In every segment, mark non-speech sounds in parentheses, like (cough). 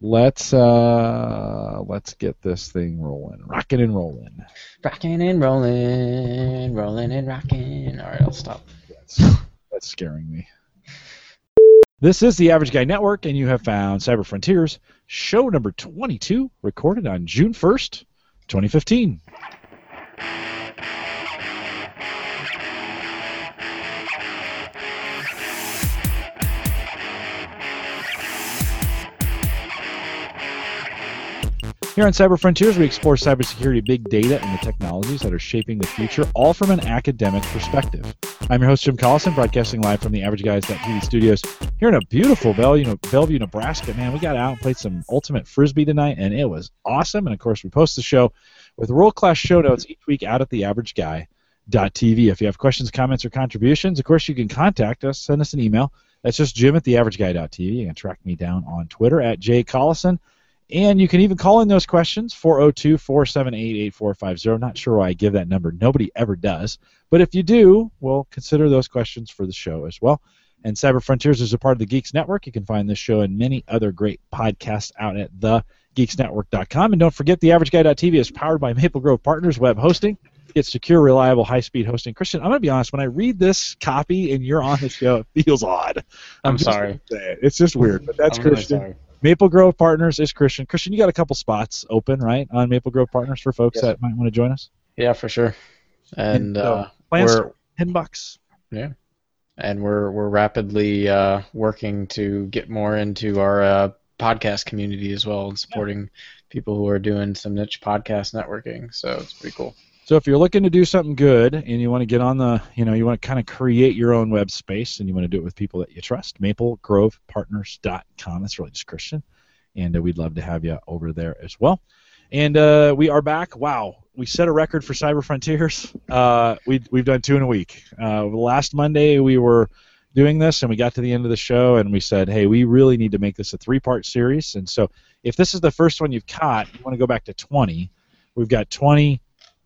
let's uh let's get this thing rolling, rocking and rolling. Rocking and rolling, rolling and rocking. All right, I'll stop. That's, that's scaring me. This is the Average Guy Network, and you have found Cyber Frontiers, show number 22, recorded on June 1st, 2015. Here on Cyber Frontiers, we explore cybersecurity, big data, and the technologies that are shaping the future, all from an academic perspective. I'm your host, Jim Collison, broadcasting live from the Average Guys.tv studios here in a beautiful Bellevue, Bellevue, Nebraska. Man, we got out and played some Ultimate Frisbee tonight, and it was awesome. And of course, we post the show with world class show notes each week out at the Average Guy.tv. If you have questions, comments, or contributions, of course, you can contact us, send us an email. That's just jim at theaverageguy.tv. You can track me down on Twitter at jcollison. And you can even call in those questions, 402 478 8450. Not sure why I give that number. Nobody ever does. But if you do, well, consider those questions for the show as well. And Cyber Frontiers is a part of the Geeks Network. You can find this show and many other great podcasts out at thegeeksnetwork.com. And don't forget, the AverageGuy.tv is powered by Maple Grove Partners Web Hosting. It's secure, reliable, high-speed hosting. Christian, I'm going to be honest. When I read this copy and you're on the show, it feels odd. I'm, I'm sorry. It. It's just weird, but that's I'm Christian. Really Maple Grove Partners is Christian. Christian, you got a couple spots open, right, on Maple Grove Partners for folks yes. that might want to join us? Yeah, for sure. And, uh, we're ten bucks. Yeah, and we're we're rapidly uh, working to get more into our uh, podcast community as well, and supporting yeah. people who are doing some niche podcast networking. So it's pretty cool. So if you're looking to do something good and you want to get on the, you know, you want to kind of create your own web space and you want to do it with people that you trust, maplegrovepartners.com. That's really just Christian. And uh, we'd love to have you over there as well. And uh, we are back. Wow, we set a record for Cyber Frontiers. Uh, we, we've done two in a week. Uh, last Monday we were doing this and we got to the end of the show and we said, hey, we really need to make this a three part series. And so if this is the first one you've caught, you want to go back to 20. We've got 20,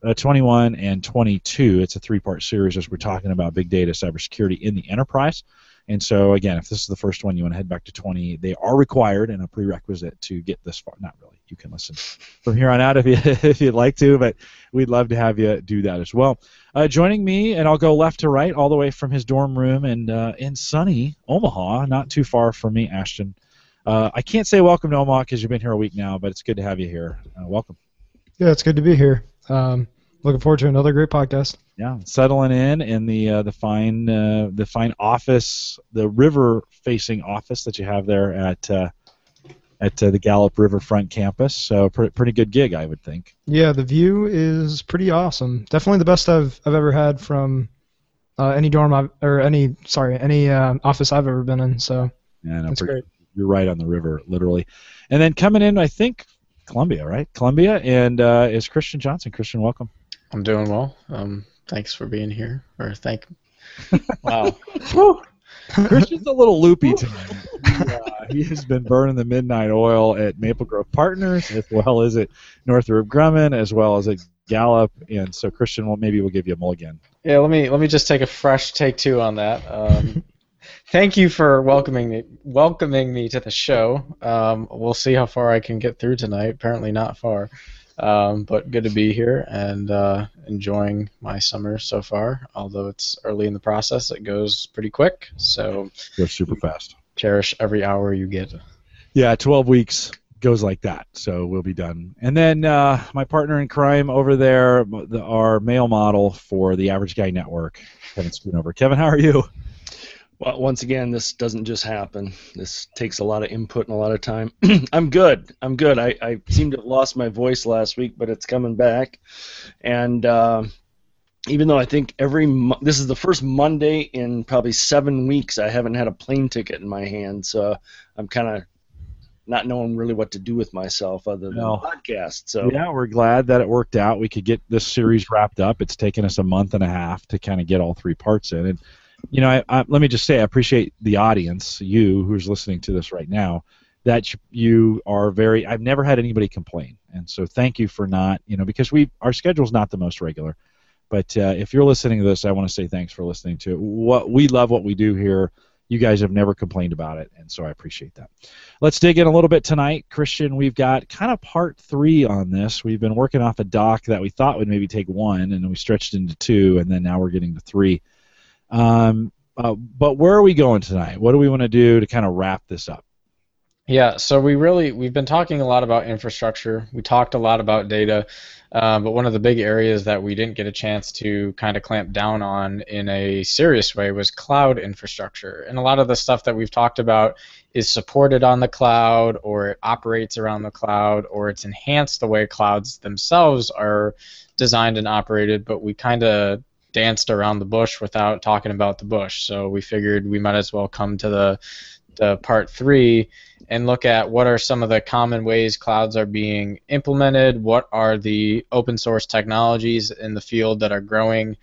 uh, 21 and 22. It's a three-part series as we're talking about big data cybersecurity in the enterprise. And so again, if this is the first one, you want to head back to 20. They are required and a prerequisite to get this far. Not really. You can listen from here on out if you (laughs) if you'd like to, but we'd love to have you do that as well. Uh, joining me, and I'll go left to right, all the way from his dorm room and uh, in sunny Omaha, not too far from me, Ashton. Uh, I can't say welcome to Omaha because you've been here a week now, but it's good to have you here. Uh, welcome. Yeah, it's good to be here. Um, looking forward to another great podcast. Yeah, settling in in the uh, the fine uh, the fine office, the river facing office that you have there at uh, at uh, the Gallup Riverfront campus. So pr- pretty good gig, I would think. Yeah, the view is pretty awesome. Definitely the best I've I've ever had from uh, any dorm I've, or any sorry any uh, office I've ever been in. So yeah, no, pretty, great. You're right on the river, literally. And then coming in, I think Columbia, right? Columbia, and is Christian Johnson. Christian, welcome. I'm doing well. Um, thanks for being here. Or thank. (laughs) Wow. Christian's a little loopy tonight. uh, he has been burning the midnight oil at Maple Grove Partners, as well as at Northrop Grumman, as well as at Gallup, and so Christian, well, maybe we'll give you a mulligan. Yeah, let me let me just take a fresh take two on that. Um, (laughs) thank you for welcoming me welcoming me to the show. Um, we'll see how far I can get through tonight. Apparently, not far. Um, but good to be here and uh, enjoying my summer so far. Although it's early in the process, it goes pretty quick. So goes super fast. Cherish every hour you get. Yeah, 12 weeks goes like that. So we'll be done. And then uh, my partner in crime over there, the, our male model for the Average Guy Network, Kevin Schoonover. Kevin, how are you? Well, once again, this doesn't just happen. This takes a lot of input and a lot of time. (clears throat) I'm good. I'm good. I, I seem to have lost my voice last week, but it's coming back. And uh, even though I think every mo- this is the first Monday in probably seven weeks, I haven't had a plane ticket in my hand, so I'm kind of not knowing really what to do with myself other than no. podcast. So yeah, we're glad that it worked out. We could get this series wrapped up. It's taken us a month and a half to kind of get all three parts in, and you know, I, I, let me just say, I appreciate the audience, you who's listening to this right now, that you are very. I've never had anybody complain, and so thank you for not, you know, because we our schedule's not the most regular, but uh, if you're listening to this, I want to say thanks for listening to it. What we love what we do here. you guys have never complained about it, and so I appreciate that. Let's dig in a little bit tonight, Christian. We've got kind of part three on this. We've been working off a doc that we thought would maybe take one, and then we stretched into two, and then now we're getting to three. Um, uh, but where are we going tonight? What do we want to do to kind of wrap this up? Yeah, so we really we've been talking a lot about infrastructure. We talked a lot about data, um, but one of the big areas that we didn't get a chance to kind of clamp down on in a serious way was cloud infrastructure. And a lot of the stuff that we've talked about is supported on the cloud, or it operates around the cloud, or it's enhanced the way clouds themselves are designed and operated. But we kind of danced around the bush without talking about the bush. So we figured we might as well come to the the part three and look at what are some of the common ways clouds are being implemented, what are the open source technologies in the field that are growing,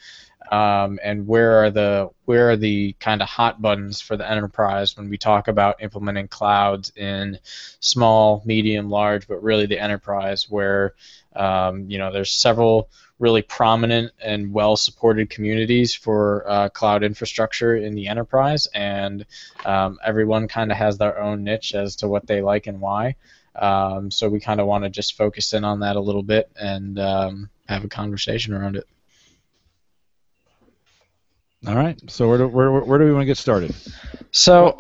um, and where are the where are the kind of hot buttons for the enterprise when we talk about implementing clouds in small, medium, large, but really the enterprise where um, you know there's several really prominent and well supported communities for uh, cloud infrastructure in the enterprise, and um, everyone kind of has their own niche as to what they like and why. Um, so we kind of want to just focus in on that a little bit and um, have a conversation around it. All right. So where do, where, where do we want to get started? So,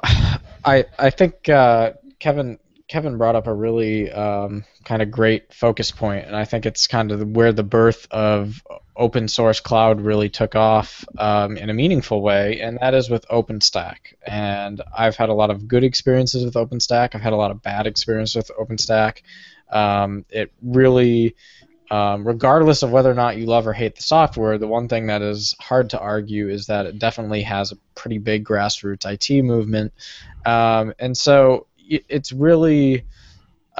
I I think uh, Kevin Kevin brought up a really um, kind of great focus point, and I think it's kind of where the birth of open source cloud really took off um, in a meaningful way, and that is with OpenStack. And I've had a lot of good experiences with OpenStack. I've had a lot of bad experiences with OpenStack. Um, it really, um, regardless of whether or not you love or hate the software, the one thing that is hard to argue is that it definitely has a pretty big grassroots IT movement. Um, and so it's really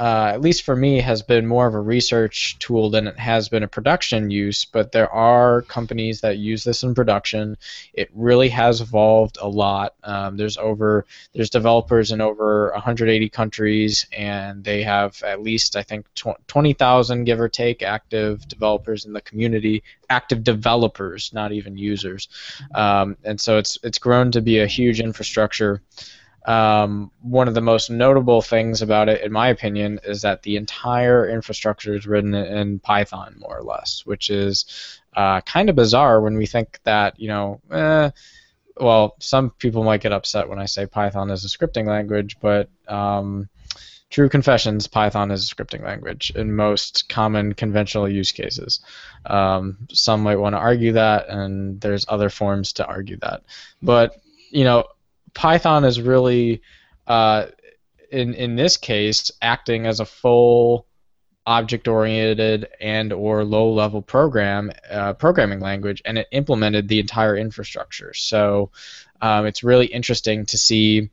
uh, at least for me, has been more of a research tool than it has been a production use. But there are companies that use this in production. It really has evolved a lot. Um, there's over there's developers in over 180 countries, and they have at least I think 20,000 give or take active developers in the community. Active developers, not even users. Um, and so it's it's grown to be a huge infrastructure. Um, one of the most notable things about it, in my opinion, is that the entire infrastructure is written in Python, more or less, which is uh, kind of bizarre when we think that, you know, eh, well, some people might get upset when I say Python is a scripting language, but um, true confessions, Python is a scripting language in most common conventional use cases. Um, some might want to argue that, and there's other forms to argue that. But, you know, Python is really, uh, in in this case, acting as a full object-oriented and or low-level program uh, programming language, and it implemented the entire infrastructure. So um, it's really interesting to see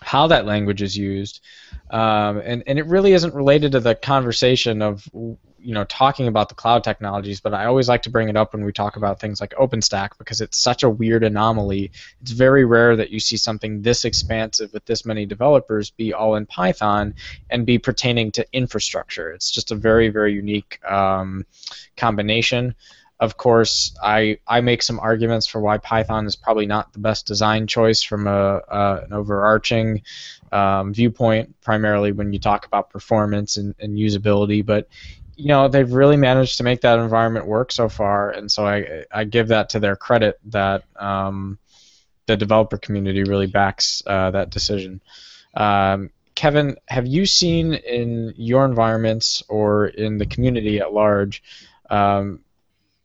how that language is used, um, and and it really isn't related to the conversation of you know talking about the cloud technologies, but I always like to bring it up when we talk about things like OpenStack because it's such a weird anomaly. It's very rare that you see something this expansive with this many developers be all in Python and be pertaining to infrastructure. It's just a very very unique um, combination. Of course, I, I make some arguments for why Python is probably not the best design choice from a, an overarching um, viewpoint, primarily when you talk about performance and, and usability. But you know they've really managed to make that environment work so far, and so I I give that to their credit that um, the developer community really backs uh, that decision. Um, Kevin, have you seen in your environments or in the community at large um,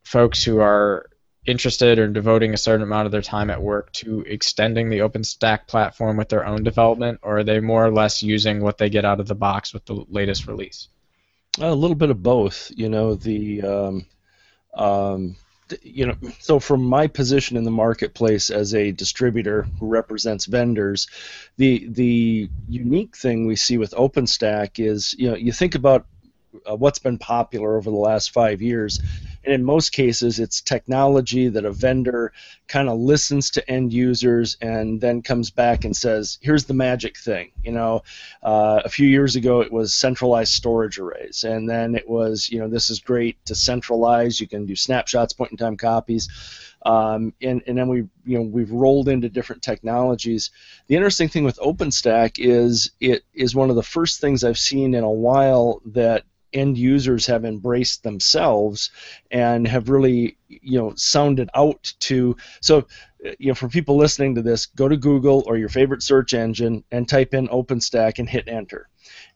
folks who are interested or devoting a certain amount of their time at work to extending the OpenStack platform with their own development, or are they more or less using what they get out of the box with the latest release? A little bit of both. You know, the um, um, you know, so from my position in the marketplace as a distributor who represents vendors, the the unique thing we see with OpenStack is, you know, you think about uh, what's been popular over the last five years, and in most cases, it's technology that a vendor kind of listens to end users and then comes back and says, "Here's the magic thing." You know, uh, a few years ago it was centralized storage arrays, and then it was, you know, this is great to centralize. You can do snapshots, point-in-time copies. Um, and, and then we you know we've rolled into different technologies. The interesting thing with OpenStack is it is one of the first things I've seen in a while that end users have embraced themselves and have really you know sounded out to so you know for people listening to this go to google or your favorite search engine and type in openstack and hit enter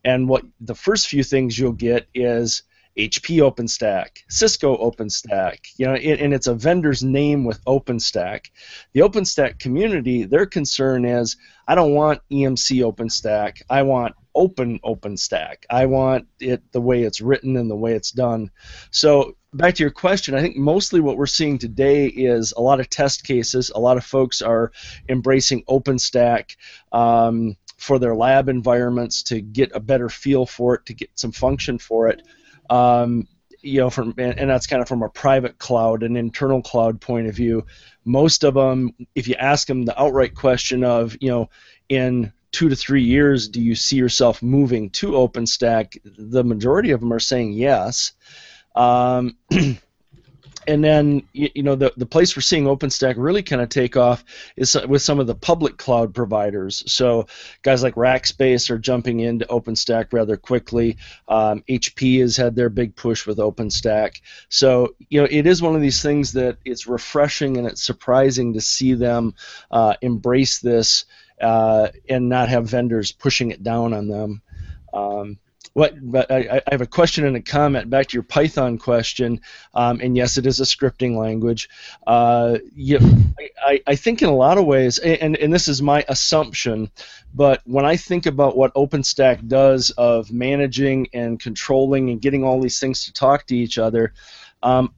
and what the first few things you'll get is HP OpenStack, Cisco OpenStack, you know, and it's a vendor's name with OpenStack. The OpenStack community, their concern is, I don't want EMC OpenStack. I want open OpenStack. I want it the way it's written and the way it's done. So back to your question, I think mostly what we're seeing today is a lot of test cases. A lot of folks are embracing OpenStack. Um, for their lab environments to get a better feel for it, to get some function for it. Um, you know, from and that's kind of from a private cloud an internal cloud point of view. Most of them, if you ask them the outright question of, you know, in two to three years, do you see yourself moving to OpenStack? The majority of them are saying yes. Um, (clears throat) and then you, know the, the place we're seeing OpenStack really kind of take off is with some of the public cloud providers. So guys like Rackspace are jumping into OpenStack rather quickly. Um, HP has had their big push with OpenStack. So you know it is one of these things that it's refreshing and it's surprising to see them uh, embrace this uh, and not have vendors pushing it down on them. Um, what, but I, I, have a question and a comment back to your Python question. Um, and yes, it is a scripting language. Uh, you, I, I think in a lot of ways, and, and this is my assumption, but when I think about what OpenStack does of managing and controlling and getting all these things to talk to each other, um,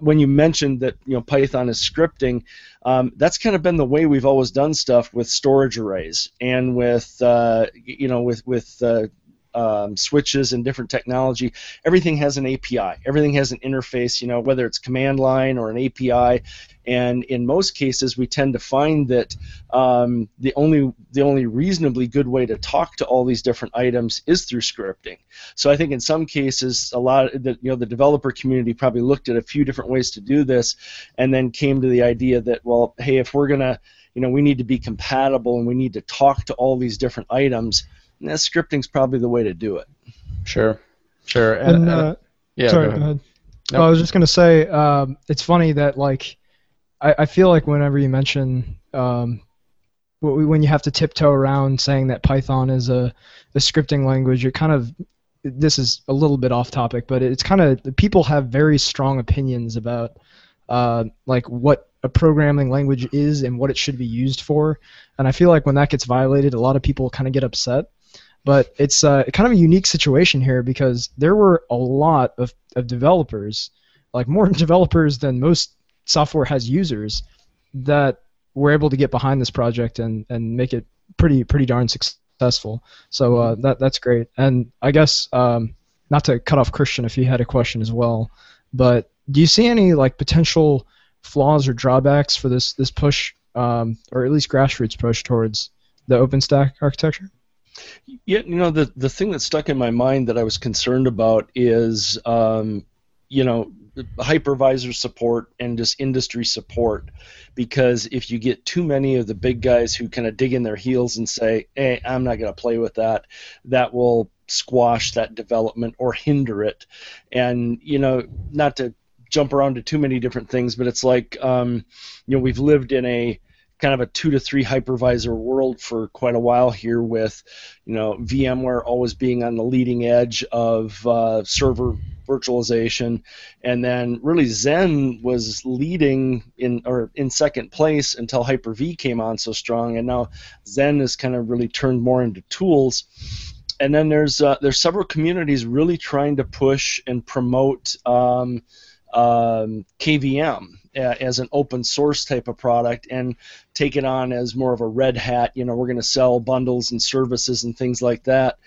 when you mentioned that you know Python is scripting, um, that's kind of been the way we've always done stuff with storage arrays and with uh, you know with with uh, um, switches and different technology, everything has an API. Everything has an interface, you know, whether it's command line or an API. And in most cases, we tend to find that um, the only the only reasonably good way to talk to all these different items is through scripting. So I think in some cases, a lot the you know the developer community probably looked at a few different ways to do this, and then came to the idea that well, hey, if we're gonna you know we need to be compatible and we need to talk to all these different items that scripting's probably the way to do it. Sure, sure. And, and, uh, yeah, sorry, go ahead. Nope. I was just gonna say, um, it's funny that like, I, I feel like whenever you mention um, when you have to tiptoe around saying that Python is a, a scripting language, you're kind of this is a little bit off topic, but it's kind of people have very strong opinions about uh, like what a programming language is and what it should be used for, and I feel like when that gets violated, a lot of people kind of get upset. But it's uh, kind of a unique situation here because there were a lot of, of developers, like more (laughs) developers than most software has users, that were able to get behind this project and, and make it pretty pretty darn successful. So uh, that that's great. And I guess um, not to cut off Christian if he had a question as well, but do you see any like potential flaws or drawbacks for this this push, um, or at least grassroots push towards the OpenStack architecture? Yeah, you know the the thing that stuck in my mind that I was concerned about is, um, you know, hypervisor support and just industry support, because if you get too many of the big guys who kind of dig in their heels and say, "Hey, I'm not going to play with that," that will squash that development or hinder it. And you know, not to jump around to too many different things, but it's like, um, you know, we've lived in a kind of a two to three hypervisor world for quite a while here with you know VMware always being on the leading edge of uh, server virtualization. And then really Xen was leading in or in second place until Hyper-V came on so strong. And now Xen has kind of really turned more into tools. And then there's uh, there's several communities really trying to push and promote um, um, KVM as an open source type of product and take it on as more of a red hat you know we're going to sell bundles and services and things like that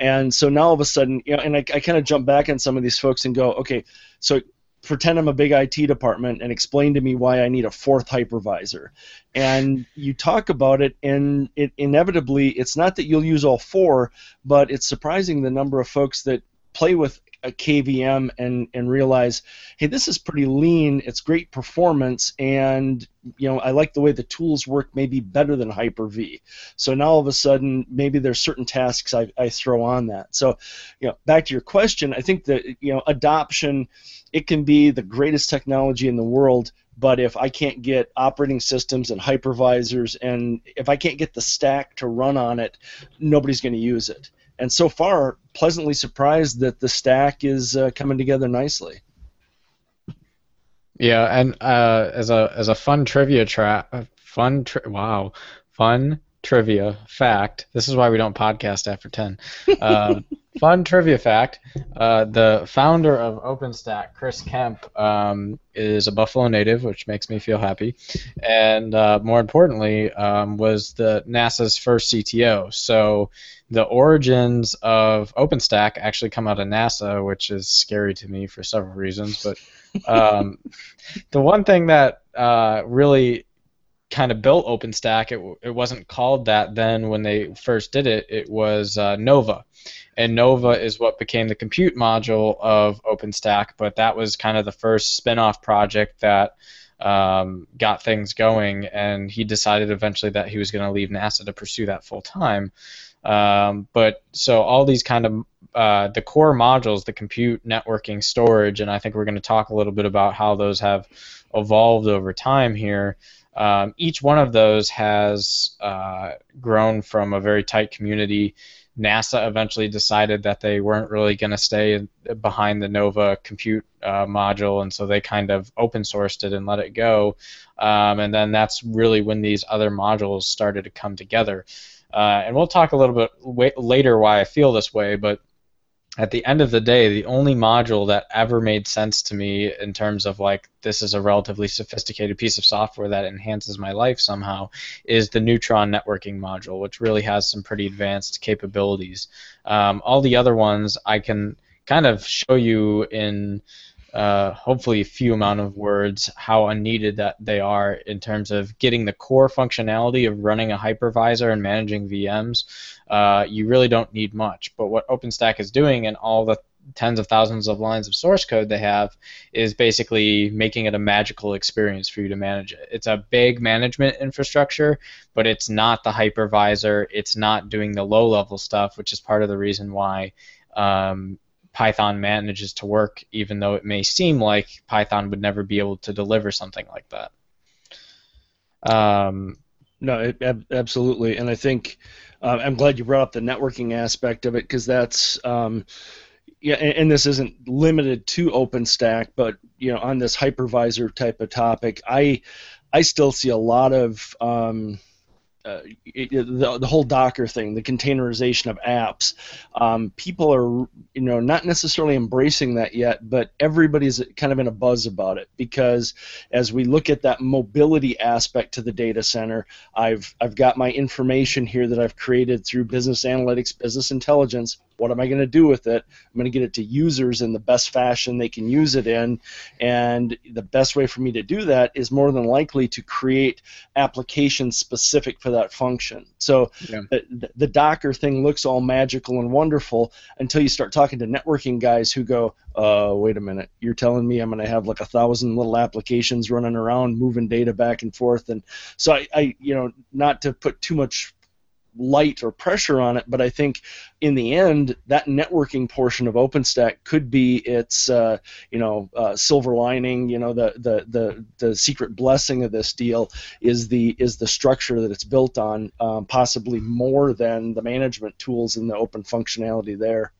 and so now all of a sudden you know and i, I kind of jump back on some of these folks and go okay so pretend I'm a big IT department and explain to me why I need a fourth hypervisor. And you talk about it, and it inevitably, it's not that you'll use all four, but it's surprising the number of folks that play with a KVM and and realize, hey, this is pretty lean. It's great performance, and you know I like the way the tools work. Maybe better than Hyper-V. So now all of a sudden, maybe there's certain tasks I, I throw on that. So, you know, back to your question, I think that you know adoption, it can be the greatest technology in the world. But if I can't get operating systems and hypervisors, and if I can't get the stack to run on it, nobody's going to use it and so far pleasantly surprised that the stack is uh, coming together nicely. Yeah, and uh, as a as a fun trivia trap, fun tri- wow, fun trivia fact. This is why we don't podcast after ten. Uh, (laughs) fun trivia fact: uh, the founder of OpenStack, Chris Kemp, um, is a Buffalo native, which makes me feel happy, and uh, more importantly, um, was the NASA's first CTO. So the origins of OpenStack actually come out of NASA, which is scary to me for several reasons. But um, (laughs) the one thing that uh, really kind of built OpenStack, it, it wasn't called that then when they first did it. It was uh, Nova. And Nova is what became the compute module of OpenStack, but that was kind of the first spin off project that um, got things going. And he decided eventually that he was going to leave NASA to pursue that full time. Um, but so all these kind of uh, the core modules, the compute, networking, storage, and I think we're going to talk a little bit about how those have evolved over time here. Um, each one of those has uh, grown from a very tight community. NASA eventually decided that they weren't really going to stay behind the Nova compute uh, module, and so they kind of open sourced it and let it go. Um, and then that's really when these other modules started to come together. Uh, and we'll talk a little bit later why I feel this way, but at the end of the day, the only module that ever made sense to me in terms of like this is a relatively sophisticated piece of software that enhances my life somehow is the Neutron networking module, which really has some pretty advanced capabilities. Um, all the other ones I can kind of show you in uh, hopefully a few amount of words how unneeded that they are in terms of getting the core functionality of running a hypervisor and managing VMs. Uh, you really don't need much. But what OpenStack is doing and all the tens of thousands of lines of source code they have is basically making it a magical experience for you to manage it. It's a big management infrastructure, but it's not the hypervisor. It's not doing the low level stuff, which is part of the reason why um, Python manages to work, even though it may seem like Python would never be able to deliver something like that. Um, no, it, ab- absolutely, and I think uh, I'm glad you brought up the networking aspect of it because that's um, yeah, and, this isn't limited to OpenStack, but you know, on this hypervisor type of topic, I I still see a lot of um, uh, it, the, the whole Docker thing, the containerization of apps, um, people are you know not necessarily embracing that yet, but everybody's kind of in a buzz about it because as we look at that mobility aspect to the data center, I've I've got my information here that I've created through business analytics, business intelligence. What am I going to do with it? I'm going to get it to users in the best fashion they can use it in, and the best way for me to do that is more than likely to create applications specific for that function. So yeah. the, the Docker thing looks all magical and wonderful until you start talking to networking guys who go, uh, wait a minute, you're telling me I'm going to have like a thousand little applications running around moving data back and forth, and so I, I you know, not to put too much light or pressure on it, but I think in the end, that networking portion of OpenStack could be its, uh, you know, uh, silver lining. You know, the, the the the secret blessing of this deal is the is the structure that it's built on, um, possibly more than the management tools and the open functionality there.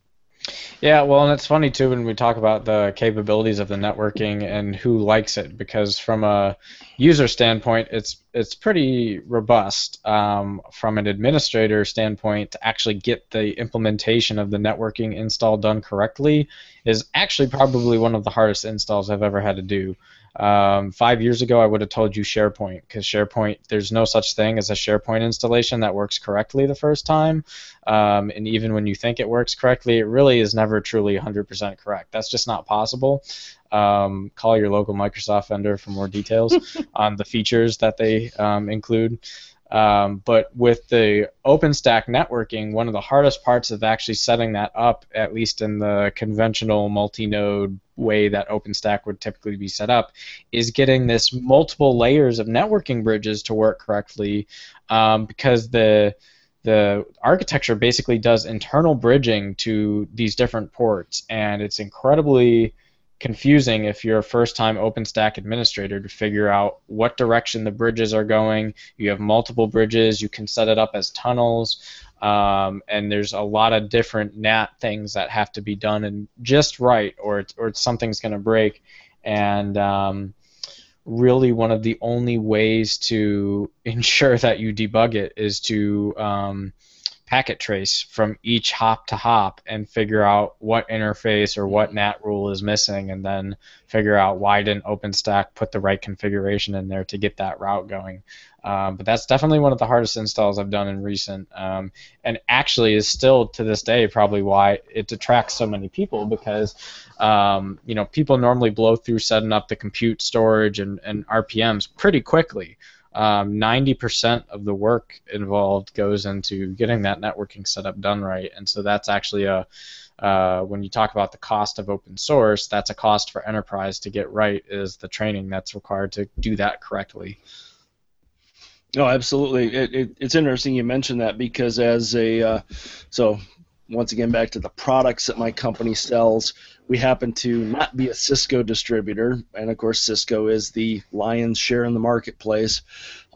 Yeah, well, and it's funny too when we talk about the capabilities of the networking and who likes it, because from a user standpoint, it's it's pretty robust. Um, from an administrator standpoint, to actually get the implementation of the networking install done correctly is actually probably one of the hardest installs I've ever had to do. Um, five years ago, I would have told you SharePoint because SharePoint, there's no such thing as a SharePoint installation that works correctly the first time. Um, and even when you think it works correctly, it really is never truly 100% correct. That's just not possible. Um, call your local Microsoft vendor for more details (laughs) on the features that they um, include. Um, but with the OpenStack networking, one of the hardest parts of actually setting that up, at least in the conventional multi-node way that OpenStack would typically be set up, is getting this multiple layers of networking bridges to work correctly, um, because the the architecture basically does internal bridging to these different ports, and it's incredibly confusing if you're a first time OpenStack administrator to figure out what direction the bridges are going. You have multiple bridges, you can set it up as tunnels, um, and there's a lot of different NAT things that have to be done and just right, or, or something's going to break. And um, really, one of the only ways to (laughs) ensure that you debug it is to um, packet trace from each hop to hop and figure out what interface or what NAT rule is missing, and then figure out why didn't OpenStack put the right configuration in there to get that route going. Um, but that's definitely one of the hardest installs I've done in recent, um, and actually is still to this day probably why it attracts so many people because um, you know people normally blow through setting up the compute storage and, and RPMs pretty quickly um, 90% of the work involved goes into getting that networking setup done right. And so that's actually a, uh, when you talk about the cost of open source, that's a cost for enterprise to get right, is the training that's required to do that correctly. No, absolutely. It, it, it's interesting you mentioned that because as a, uh, so once again back to the products that my company sells, we happen to not be a Cisco distributor, and of course Cisco is the lion's share in the marketplace.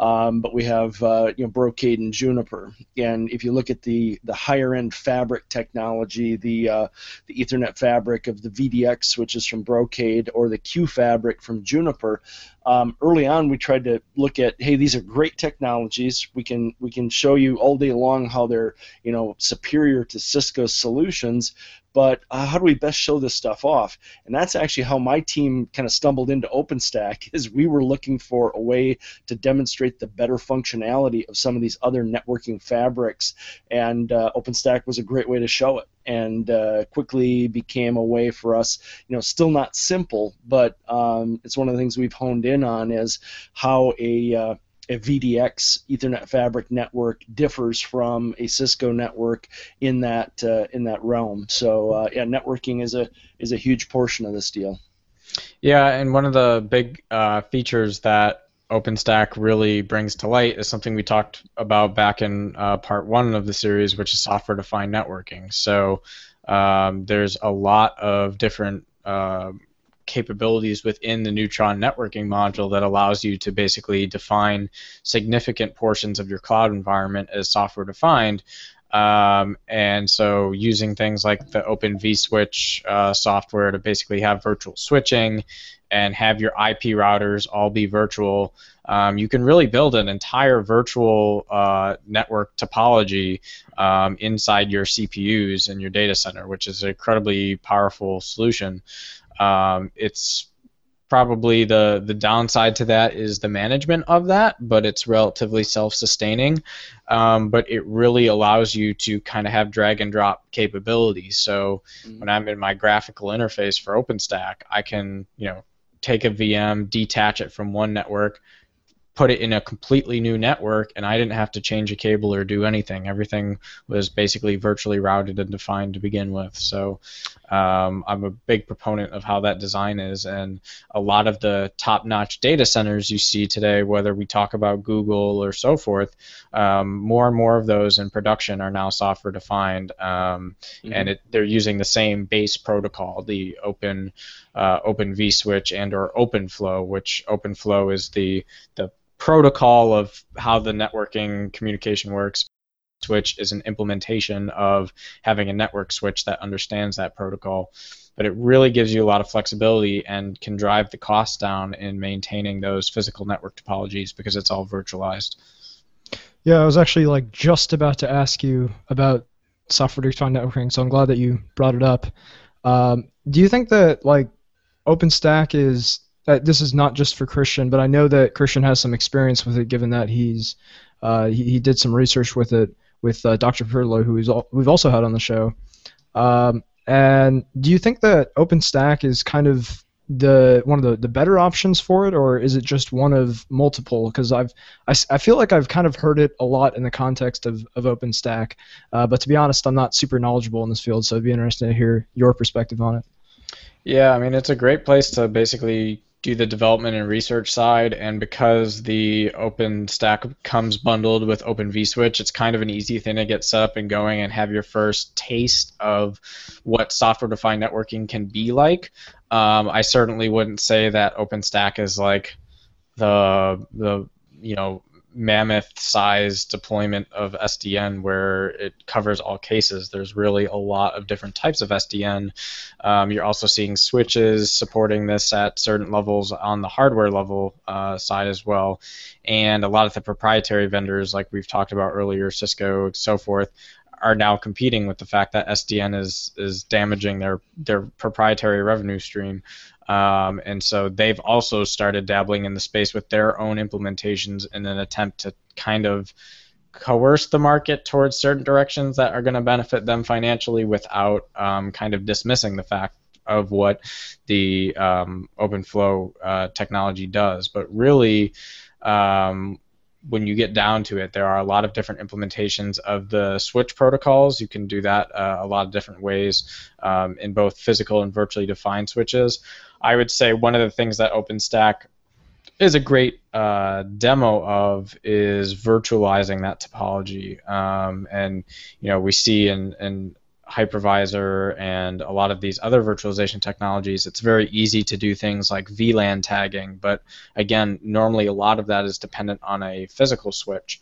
Um, but we have uh, you know Brocade and Juniper, and if you look at the the higher end fabric technology, the uh, the Ethernet fabric of the VDX switches from Brocade or the Q fabric from Juniper, um, early on we tried to look at hey these are great technologies. We can we can show you all day long how they're you know superior to Cisco's solutions. But uh, how do we best show this stuff off? And that's actually how my team kind of stumbled into OpenStack (laughs) is we were looking for a way to demonstrate the better functionality of some of these other networking fabrics, and uh, OpenStack was a great way to show it. And uh, quickly became a way for us, you know, still not simple, but um, it's one of the things we've honed in on is how a uh, a VDX Ethernet fabric network differs from a Cisco network in that uh, in that realm. So uh, yeah, networking is a is a huge portion of this deal. Yeah, and one of the big uh, features that OpenStack really brings to light is something we talked about back in uh, part one of the series, which is software-defined networking. So um, there's a lot of different uh, capabilities within the Neutron networking module that allows you to basically define significant portions of your cloud environment as software defined. Um, and so using things like the Open vSwitch uh, software to basically have virtual switching and have your IP routers all be virtual, um, you can really build an entire virtual uh, network topology um, inside your CPUs in your data center, which is an incredibly powerful solution. Um, it's probably the the downside to that is the management of that, but it's relatively self-sustaining. Um, but it really allows you to kind of have drag and drop capabilities. So mm-hmm. when I'm in my graphical interface for OpenStack, I can you know take a VM, detach it from one network, put it in a completely new network and I didn't have to change a cable or do anything. Everything was basically virtually routed and defined to begin with. So um, I'm a big proponent of how that design is. And a lot of the top notch data centers you see today, whether we talk about Google or so forth, um, more and more of those in production are now software defined. Um, mm-hmm. And it, they're using the same base protocol, the open. Uh, open vSwitch and or OpenFlow, which OpenFlow is the the protocol of how the networking communication works. Switch is an implementation of having a network switch that understands that protocol. But it really gives you a lot of flexibility and can drive the cost down in maintaining those physical network topologies because it's all virtualized. Yeah, I was actually like just about to ask you about software-defined networking, so I'm glad that you brought it up. Um, do you think that like OpenStack is uh, this is not just for Christian, but I know that Christian has some experience with it, given that he's uh, he, he, did some research with it with uh, Dr. Perlow, who al- we've also had on the show. Um, and do you think that OpenStack is kind of the one of the, the better options for it, or is it just one of multiple? Because I've I, I feel like I've kind of heard it a lot in the context of, of OpenStack, uh, but to be honest, I'm not super knowledgeable in this field, so it'd be interesting to hear your perspective on it. Yeah, I mean it's a great place to basically do the development and research side, and because the OpenStack comes bundled with Open vSwitch, it's kind of an easy thing to get set up and going and have your first taste of what software-defined networking can be like. Um, I certainly wouldn't say that OpenStack is like the the you know mammoth size deployment of SDN where it covers all cases. There's really a lot of different types of SDN. Um, you're also seeing switches supporting this at certain levels on the hardware level uh, side as well. And a lot of the proprietary vendors, like we've talked about earlier, Cisco, so forth, are now competing with the fact that SDN is is damaging their their proprietary revenue stream. Um, and so they've also started dabbling in the space with their own implementations in an attempt to kind of coerce the market towards certain directions that are going to benefit them financially without um, kind of dismissing the fact of what the um, OpenFlow uh, technology does. But really, um, when you get down to it, there are a lot of different implementations of the switch protocols. You can do that uh, a lot of different ways um, in both physical and virtually defined switches. I would say one of the things that OpenStack is a great uh, demo of is virtualizing that topology. Um, and you know we see in, in hypervisor and a lot of these other virtualization technologies, it's very easy to do things like VLAN tagging. But again, normally a lot of that is dependent on a physical switch.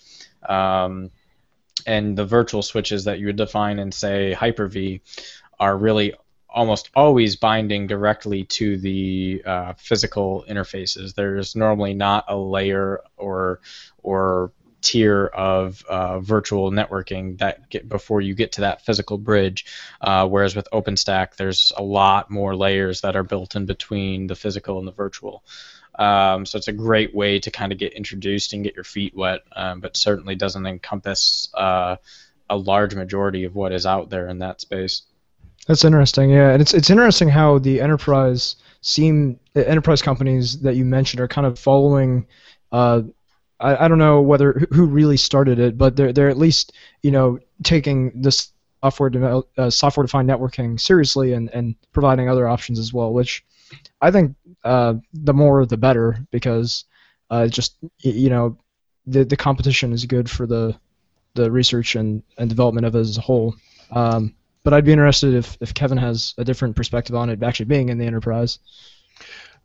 Um, and the virtual switches that you would define in, say, Hyper-V are really almost always binding directly to the uh, physical interfaces. There's normally not a layer or or tier of uh, virtual networking that get before you get to that physical bridge. Uh, whereas with OpenStack, there's a lot more layers that are built in between the physical and the virtual. Um, so it's a great way to kind of get introduced and get your feet wet, um, but certainly doesn't encompass uh, a large majority of what is out there in that space. That's interesting, yeah, and it's it's interesting how the enterprise seem the enterprise companies that you mentioned are kind of following uh, I, I don't know whether who really started it, but they're they're at least you know taking this software de- uh, software defined networking seriously and and providing other options as well, which I think uh, the more the better because uh, just you know the the competition is good for the the research and, and development of it as a whole. Um, but I'd be interested if, if Kevin has a different perspective on it actually being in the enterprise.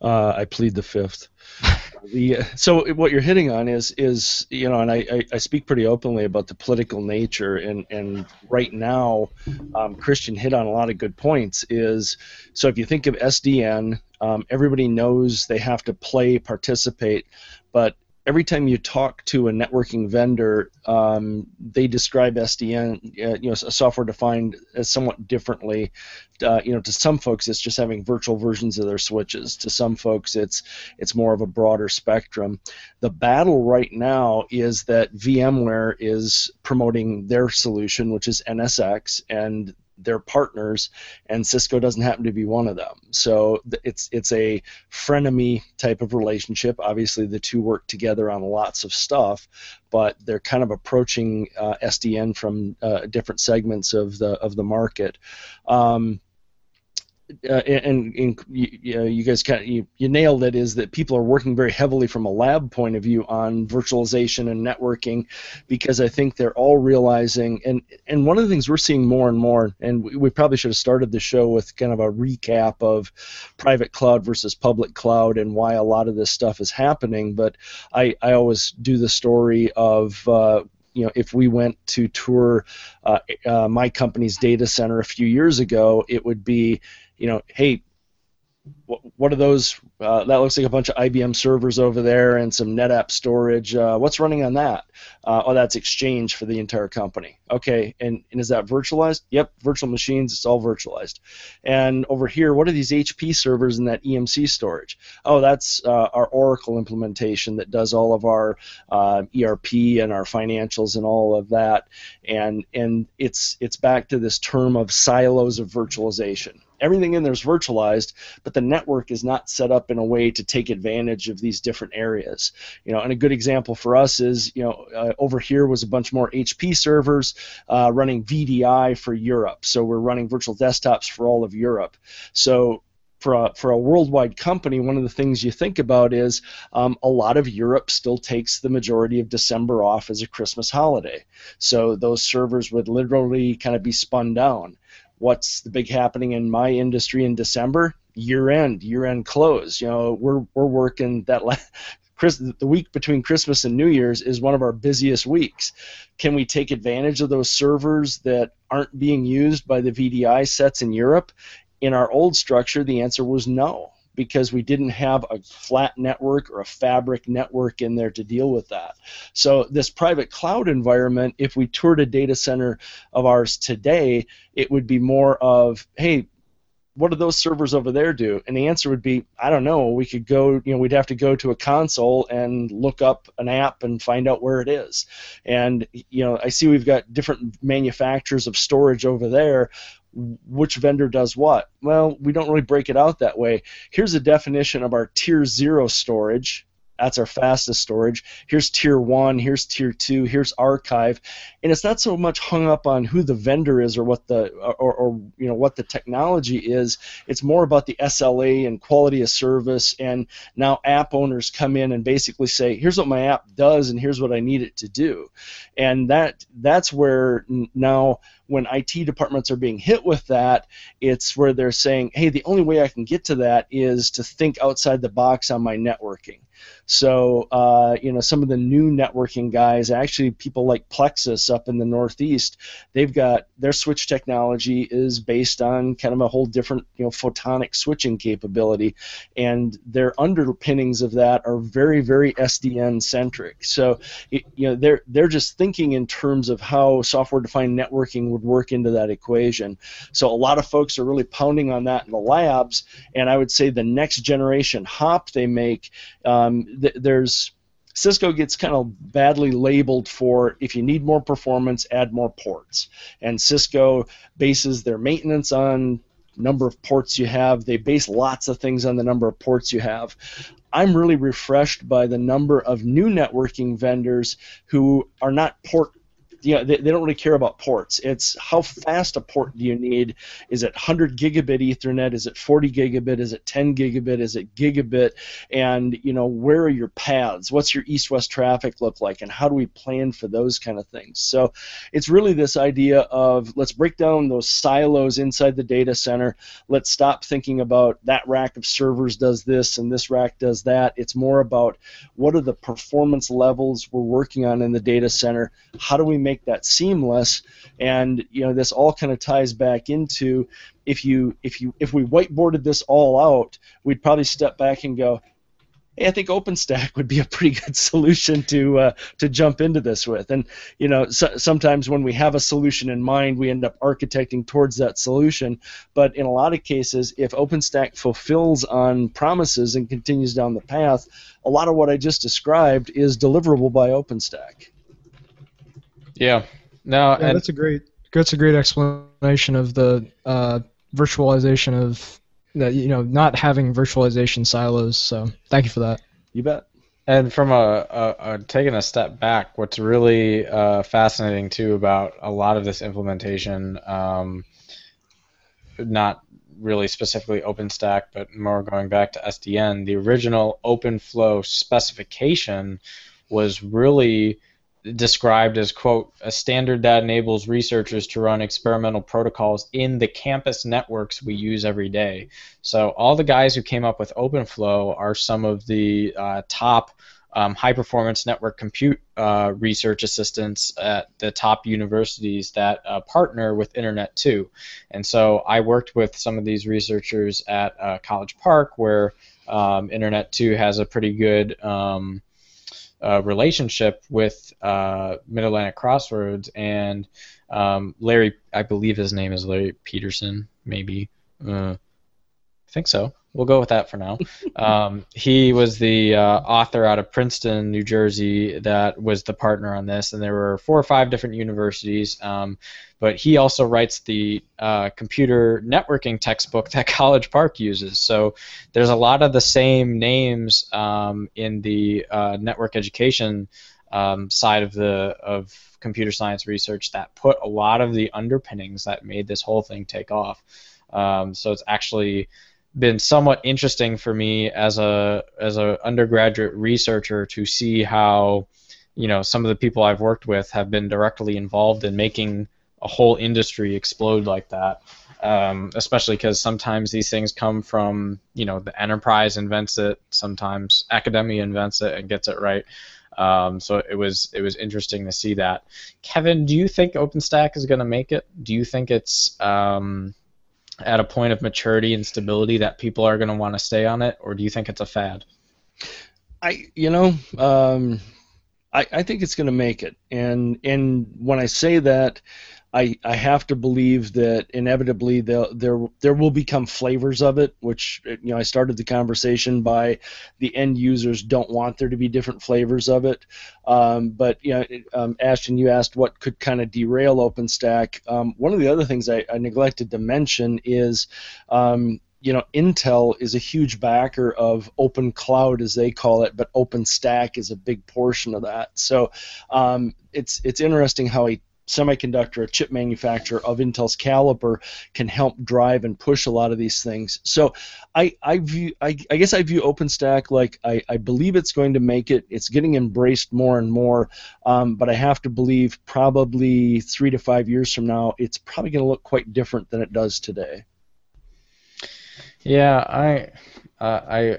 Uh, I plead the fifth. (laughs) the so what you're hitting on is is you know, and I, I, I, speak pretty openly about the political nature, and and right now, um, Christian hit on a lot of good points. Is so if you think of SDN, um, everybody knows they have to play, participate, but every time you talk to a networking vendor, um, they describe SDN, uh, you know, a software defined as somewhat differently. Uh, you know, to some folks, it's just having virtual versions of their switches. To some folks, it's it's more of a broader spectrum. The battle right now is that VMware is promoting their solution, which is NSX, and their partners, and Cisco doesn't happen to be one of them. So it's it's a frenemy type of relationship. Obviously, the two work together on lots of stuff, but they're kind of approaching uh, SDN from uh, different segments of the of the market. Um, uh, and, and you, know, you, guys kind of, you, you nailed it is that people are working very heavily from a lab point of view on virtualization and networking because I think they're all realizing and and one of the things we're seeing more and more and we, we probably should have started the show with kind of a recap of private cloud versus public cloud and why a lot of this stuff is happening but I, I always do the story of uh, you know, if we went to tour uh, uh, my company's data center a few years ago, it would be you know, hey, what are those? Uh, that looks like a bunch of IBM servers over there and some NetApp storage. Uh, what's running on that? Uh, oh, that's Exchange for the entire company. Okay, and, and is that virtualized? Yep, virtual machines. It's all virtualized. And over here, what are these HP servers in that EMC storage? Oh, that's uh, our Oracle implementation that does all of our uh, ERP and our financials and all of that. And and it's it's back to this term of silos of virtualization everything in there is virtualized, but the network is not set up in a way to take advantage of these different areas. You know, and a good example for us is, you know, uh, over here was a bunch more HP servers uh, running VDI for Europe. So we're running virtual desktops for all of Europe. So for a, for a worldwide company, one of the things you think about is um, a lot of Europe still takes the majority of December off as a Christmas holiday. So those servers would literally kind of be spun down what's the big happening in my industry in December? Year end, year end close. You know, we're we're working that. (laughs) Chris, the week between Christmas and New Year's is one of our busiest weeks. Can we take advantage of those servers that aren't being used by the VDI sets in Europe? In our old structure, the answer was no because we didn't have a flat network or a fabric network in there to deal with that. So this private cloud environment, if we toured a data center of ours today, it would be more of, hey, what do those servers over there do? And the answer would be, I don't know. We could go, you know, we'd have to go to a console and look up an app and find out where it is. And, you know, I see we've got different manufacturers of storage over there which vendor does what. Well, we don't really break it out that way. Here's a definition of our tier zero storage. That's our fastest storage. Here's tier one, here's tier two, here's archive, and it's not so much hung up on who the vendor is or what the or, or you know what the technology is. It's more about the SLA and quality of service. And now app owners come in and basically say, here's what my app does, and here's what I need it to do, and that that's where now when IT departments are being hit with that, it's where they're saying, hey, the only way I can get to that is to think outside the box on my networking. So, uh, you know, some of the new networking guys, actually people like Plexus up in the Northeast, they've got their switch technology is based on kind of a whole different, you know, photonic switching capability, and their underpinnings of that are very, very SDN centric. So, it, you know, they're they're just thinking in terms of how software-defined networking would work into that equation. So, a lot of folks are really pounding on that in the labs, and I would say the next generation hop they make. Um, th- there's Cisco gets kind of badly labeled for if you need more performance, add more ports. And Cisco bases their maintenance on number of ports you have. They base lots of things on the number of ports you have. I'm really refreshed by the number of new networking vendors who are not port you know, they, they don't really care about ports. It's how fast a port do you need? Is it 100 gigabit Ethernet? Is it 40 gigabit? Is it 10 gigabit? Is it gigabit? And you know, where are your paths? What's your east-west traffic look like? And how do we plan for those kind of things? So, it's really this idea of let's break down those silos inside the data center. Let's stop thinking about that rack of servers does this and this rack does that. It's more about what are the performance levels we're working on in the data center. How do we make make that seamless. And you know, this all kind of ties back into if you if you if we whiteboarded this all out, we'd probably step back and go, Hey, I think OpenStack would be a pretty (laughs) good solution to uh, to jump into this with. And you know, so, sometimes when we have a solution in mind, we end up architecting towards that solution. But in a lot of cases, if OpenStack fulfills on promises and continues down the path, a lot of what I just described is deliverable by OpenStack. Yeah. No, yeah, and that's a great that's a great explanation of the uh, virtualization of that you know not having virtualization silos. So thank you for that. You bet. And from a, a, a taking a step back, what's really uh, fascinating too about a lot of this implementation, um, not really specifically OpenStack, but more going back to SDN, the original OpenFlow specification was really described as quote a standard that enables researchers to run experimental protocols in the campus networks we use every day so all the guys who came up with openflow are some of the uh, top um, high performance network compute uh, research assistants at the top universities that uh, partner with Internet 2. And so I worked with some of these researchers at uh, College Park, where um, Internet 2 has a pretty good um, uh, relationship with uh, Mid Atlantic Crossroads. And um, Larry, I believe his name is Larry Peterson, maybe. Uh, I think so we'll go with that for now. (laughs) Um, he was the uh, author out of Princeton, New Jersey, that was the partner on this, and there were four or five different universities. Um, but he also writes the uh, computer networking textbook that (laughs) College Park uses. So there's a lot of the same names um, in the uh, network education um, side of the of computer science research that put a lot of the underpinnings that made this whole thing take off. Um, so it's actually been somewhat interesting for me as a as a undergraduate researcher to see how you know some of the people I've worked with have been directly involved in making a whole industry explode like that. Um, especially because sometimes these things come from you know the enterprise invents it, sometimes academia invents it and gets it right. Um, so it was it was interesting to see that. Kevin, do you think OpenStack is going to make it? Do you think it's um, at a point of maturity and stability that people are going to want to stay on it, or do you think it's a fad? I, you know, um, I, I think it's going to make it, and and when I say that, I, I have to believe that inevitably there there will become flavors of it, which you know I started the conversation by the end users don't want there to be different flavors of it. Um, but you know, um, Ashton, you asked what could kind of derail OpenStack. Um, one of the other things I, I neglected to mention is um, you know, Intel is a huge backer of Open Cloud, as they call it, but OpenStack is a big portion of that. So um, it's it's interesting how a semiconductor, a chip manufacturer of Intel's caliber, can help drive and push a lot of these things. So I, I view I, I guess I view OpenStack like I, I believe it's going to make it. It's getting embraced more and more, um, but I have to believe probably three to five years from now, it's probably going to look quite different than it does today. Yeah, I, uh, I.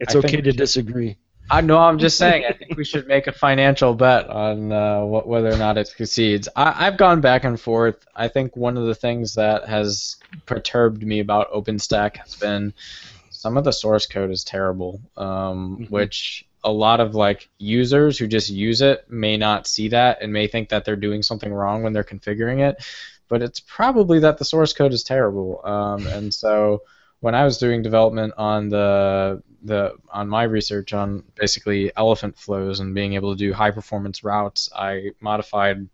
It's I okay to disagree. I know. I'm just (laughs) saying. I think we should make a financial bet on uh, what, whether or not it succeeds. I, I've gone back and forth. I think one of the things that has perturbed me about OpenStack has been some of the source code is terrible, um, mm-hmm. which a lot of like users who just use it may not see that and may think that they're doing something wrong when they're configuring it. But it's probably that the source code is terrible, um, and so when I was doing development on the the on my research on basically elephant flows and being able to do high performance routes, I modified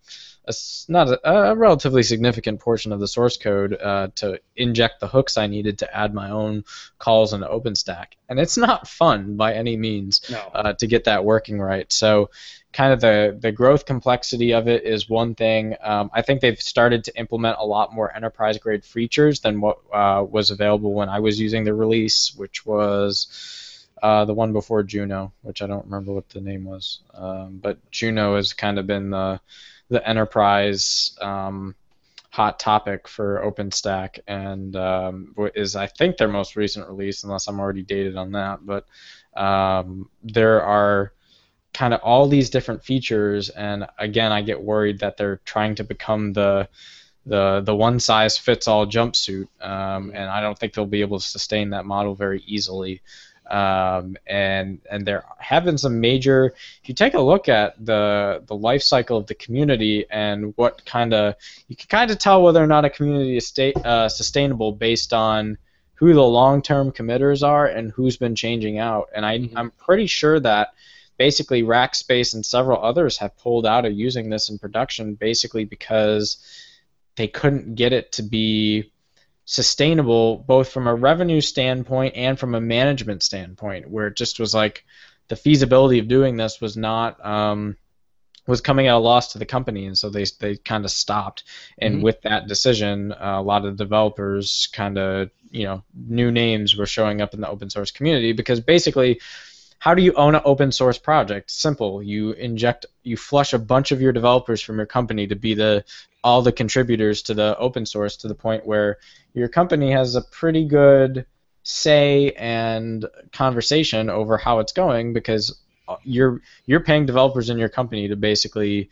a, not a, a relatively significant portion of the source code uh, to inject the hooks I needed to add my own calls into OpenStack, and it's not fun by any means no. uh, to get that working right. So kind of the, the growth complexity of it is one thing. Um, I think they've started to implement a lot more enterprise grade features than what uh, was available when I was using the release, which was uh, the one before Juno, which I don't remember what the name was. Um, but Juno has kind of been the the enterprise um, hot topic for OpenStack, and um, is I think their most recent release, unless I'm already dated on that. But um, there are kind of all these different features, and again, I get worried that they're trying to become the the the one size fits all jumpsuit, um, and I don't think they'll be able to sustain that model very easily. Um, and and there have been some major. If you take a look at the the life cycle of the community and what kind of you can kind of tell whether or not a community is state, uh, sustainable based on who the long-term committers are and who's been changing out. And I, mm-hmm. I'm pretty sure that basically Rackspace and several others have pulled out of using this in production basically because they couldn't get it to be sustainable both from a revenue standpoint and from a management standpoint where it just was like the feasibility of doing this was not um, was coming at a loss to the company and so they, they kind of stopped and mm-hmm. with that decision uh, a lot of developers kind of you know new names were showing up in the open source community because basically how do you own an open source project? Simple. You inject, you flush a bunch of your developers from your company to be the all the contributors to the open source to the point where your company has a pretty good say and conversation over how it's going because uh, you're you're paying developers in your company to basically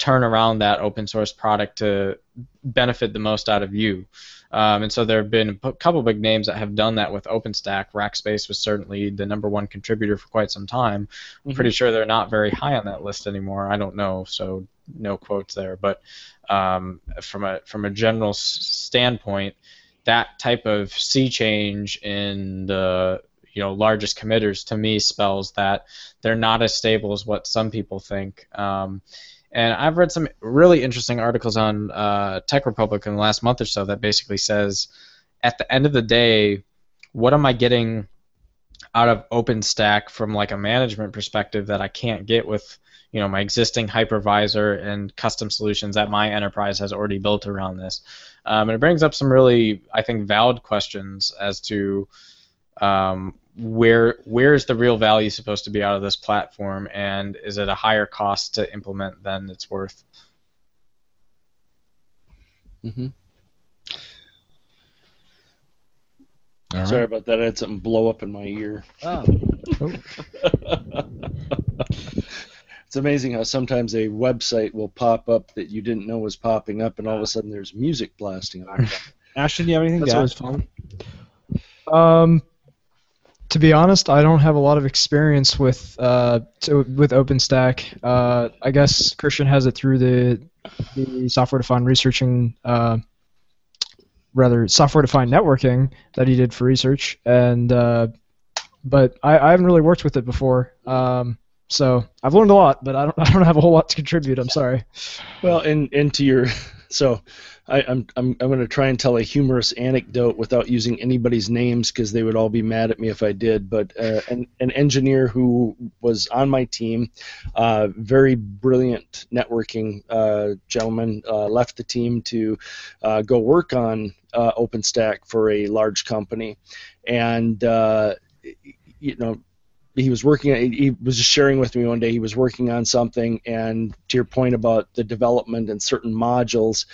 turn around that open source product to benefit the most out of you. Um, and so there have been a couple big names that have done that with OpenStack. Rackspace was certainly the number one contributor for quite some time. I'm mm-hmm. pretty sure they're not very high on that list anymore. I don't know, so no quotes there. But um, from a from a general standpoint, that type of sea change in the you know largest committers to me spells that they're not as stable as what some people think. Um, and I've read some really interesting articles on uh, Tech Republic in the last month or so that basically says, at the end of the day, what am I getting out of OpenStack from like a management perspective that I can't get with you know my existing hypervisor and custom solutions that my enterprise has already built around this. Um, and it brings up some really I think valid questions as to um, where where is the real value supposed to be out of this platform, and is it a higher cost to implement than it's worth? Mm-hmm. Right. Sorry about that. I had something blow up in my ear. (laughs) Oh. it's amazing how sometimes a website will pop up that you didn't know was popping up, and all of a sudden there's music blasting on. Ashton, do you have anything? That's always fun. Um, to be honest, I don't have a lot of experience with uh, to, with OpenStack. Uh, I guess Christian has it through the the software-defined researching, uh, rather software-defined networking that he did for research, and uh, but I, I, haven't really worked with it before. Um, so I've learned a lot, but I don't (laughs) I don't have a whole lot to contribute. I'm sorry. Well, and into your (laughs) so I, am I'm, I'm going to try and tell a humorous anecdote without using anybody's names because they would all be mad at me if I did. But uh, an, an engineer who was on my team, uh, very brilliant networking uh, gentleman, uh, left the team to uh, go work on uh, OpenStack for a large company, and you know he was working he was just sharing with me one day he was working on something and to your point about the development and certain modules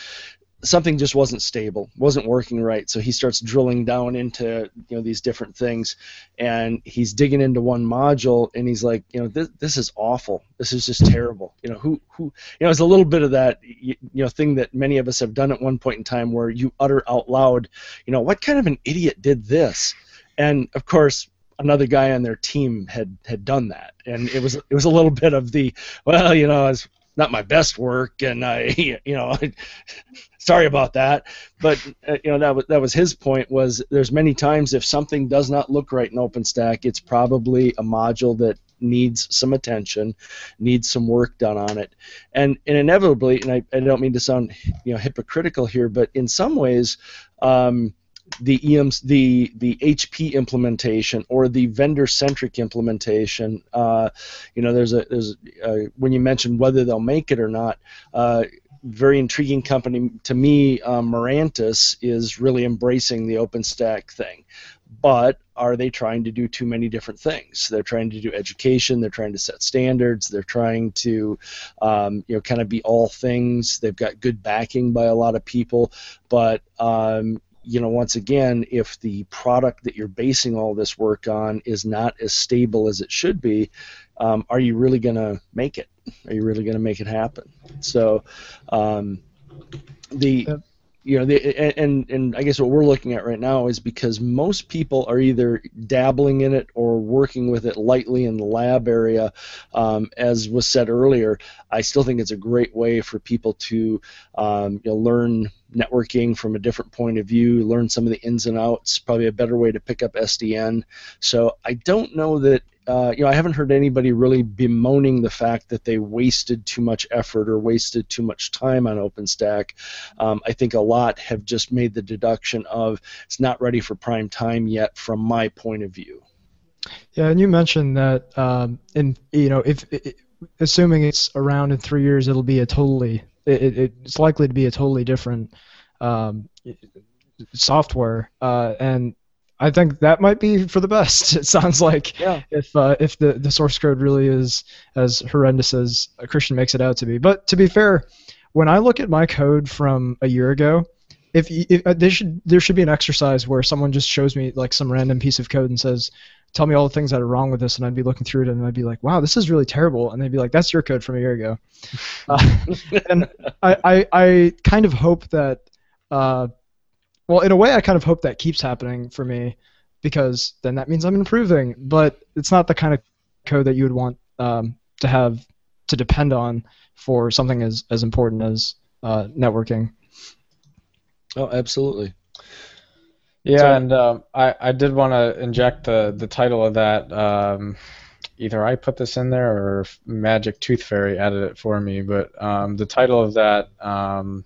something just wasn't stable, wasn't working right. So he starts drilling down into you know these different things, and he's digging into one module, and he's like, you know, this this is awful. This is just terrible. You know, who who you know, it's a little bit of that you, you know thing that many of us have done at one point in time, where you utter out loud, you know, what kind of an idiot did this? And of course, another guy on their team had had done that, and it was it was a little bit of the well, you know, it's not my best work, and I, (laughs) you know, sorry about that. But uh, you know that was that was his point. Was there's many times if something does not look right in OpenStack, it's probably a module that needs some attention, needs some work done on it, and and inevitably, and I, I don't mean to sound you know hypocritical here, but in some ways. Um, the EMs, the the HP implementation or the vendor-centric implementation. Uh, you know, there's a there's a, when you mentioned whether they'll make it or not. Uh, very intriguing company to me. Uh, Mirantis is really embracing the OpenStack thing, but are they trying to do too many different things? They're trying to do education. They're trying to set standards. They're trying to, um, you know, kind of be all things. They've got good backing by a lot of people, but um, you know, once again, if the product that you're basing all this work on is not as stable as it should be, um, are you really going to make it? Are you really going to make it happen? So, um, the you know, the, and and I guess what we're looking at right now is because most people are either dabbling in it or working with it lightly in the lab area. Um, as was said earlier, I still think it's a great way for people to um, you know, learn networking from a different point of view, learn some of the ins and outs. Probably a better way to pick up SDN. So I don't know that uh, you know, I haven't heard anybody really bemoaning the fact that they wasted too much effort or wasted too much time on OpenStack. Um, I think a lot have just made the deduction of it's not ready for prime time yet, from my point of view. Yeah, and you mentioned that, um, and you know, if it, assuming it's around in three years, it'll be a totally, it, it's likely to be a totally different um, software, uh, and I think that might be for the best. (laughs) It sounds like yeah. if uh, if the, the source code really is as horrendous as Christian makes it out to be. But to be fair, when I look at my code from a year ago, if, if uh, there should there should be an exercise where someone just shows me like some random piece of code and says, "Tell me all the things that are wrong with this," and I'd be looking through it and I'd be like, "Wow, this is really terrible," and they'd be like, "That's your code from a year ago." (laughs) Uh, and I, I I kind of hope that, uh, well, in a way, I kind of hope that keeps happening for me because then that means I'm improving. But it's not the kind of code that you would want um, to have to depend on for something as as important as uh, networking. Oh, absolutely. Yeah, so, and um, I I did want to inject the the title of that. Um, either I put this in there or Magic Tooth Fairy added it for me, but um, the title of that um,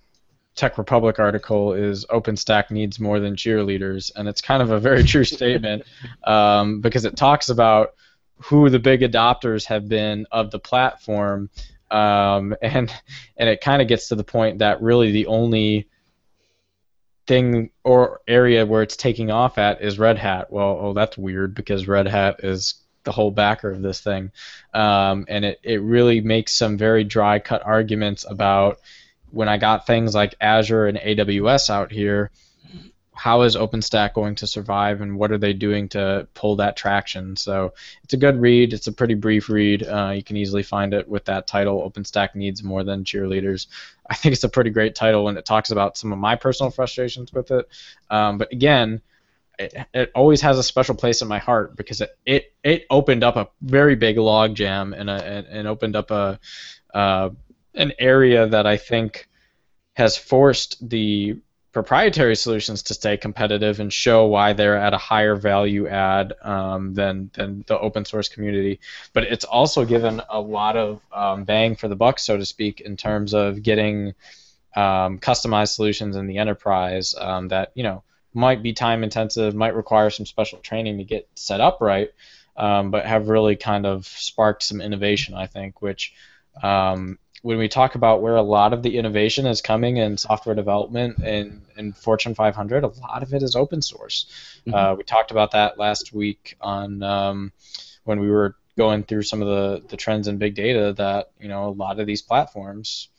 Tech Republic article is OpenStack needs more than cheerleaders, and it's kind of a very true (laughs) statement um, because it talks about who the big adopters have been of the platform, um, (laughs) and and it kind of gets to the point that really the only thing or area where it's taking off at is Red Hat. Well, oh, that's weird because Red Hat is the whole backer of this thing, um, and it it really makes some very dry cut arguments about when I got things like Azure and AWS out here, how is OpenStack going to survive and what are they doing to pull that traction? So it's a good read. It's a pretty brief read. Uh, you can easily find it with that title OpenStack Needs More Than Cheerleaders. I think it's a pretty great title when it talks about some of my personal frustrations with it. Um, but again, it, it, always has a special place in my heart because it, it, it opened up a very big log jam and, a, and, and opened up a, uh, an area that I think has forced the proprietary solutions to stay competitive and show why they're at a higher value add um, than than the open source community. But it's also given a lot of um, bang for the buck, so to speak, in terms of getting um, customized solutions in the enterprise um, that you know might be time intensive, might require some special training to get set up right, um, but have really kind of sparked some innovation, I think, which um, when we talk about where a lot of the innovation is coming in software development and in Fortune 500, a lot of it is open source. Mm-hmm. Uh, we talked about that last week on um, when we were going through some of the, the trends in big data that you know a lot of these platforms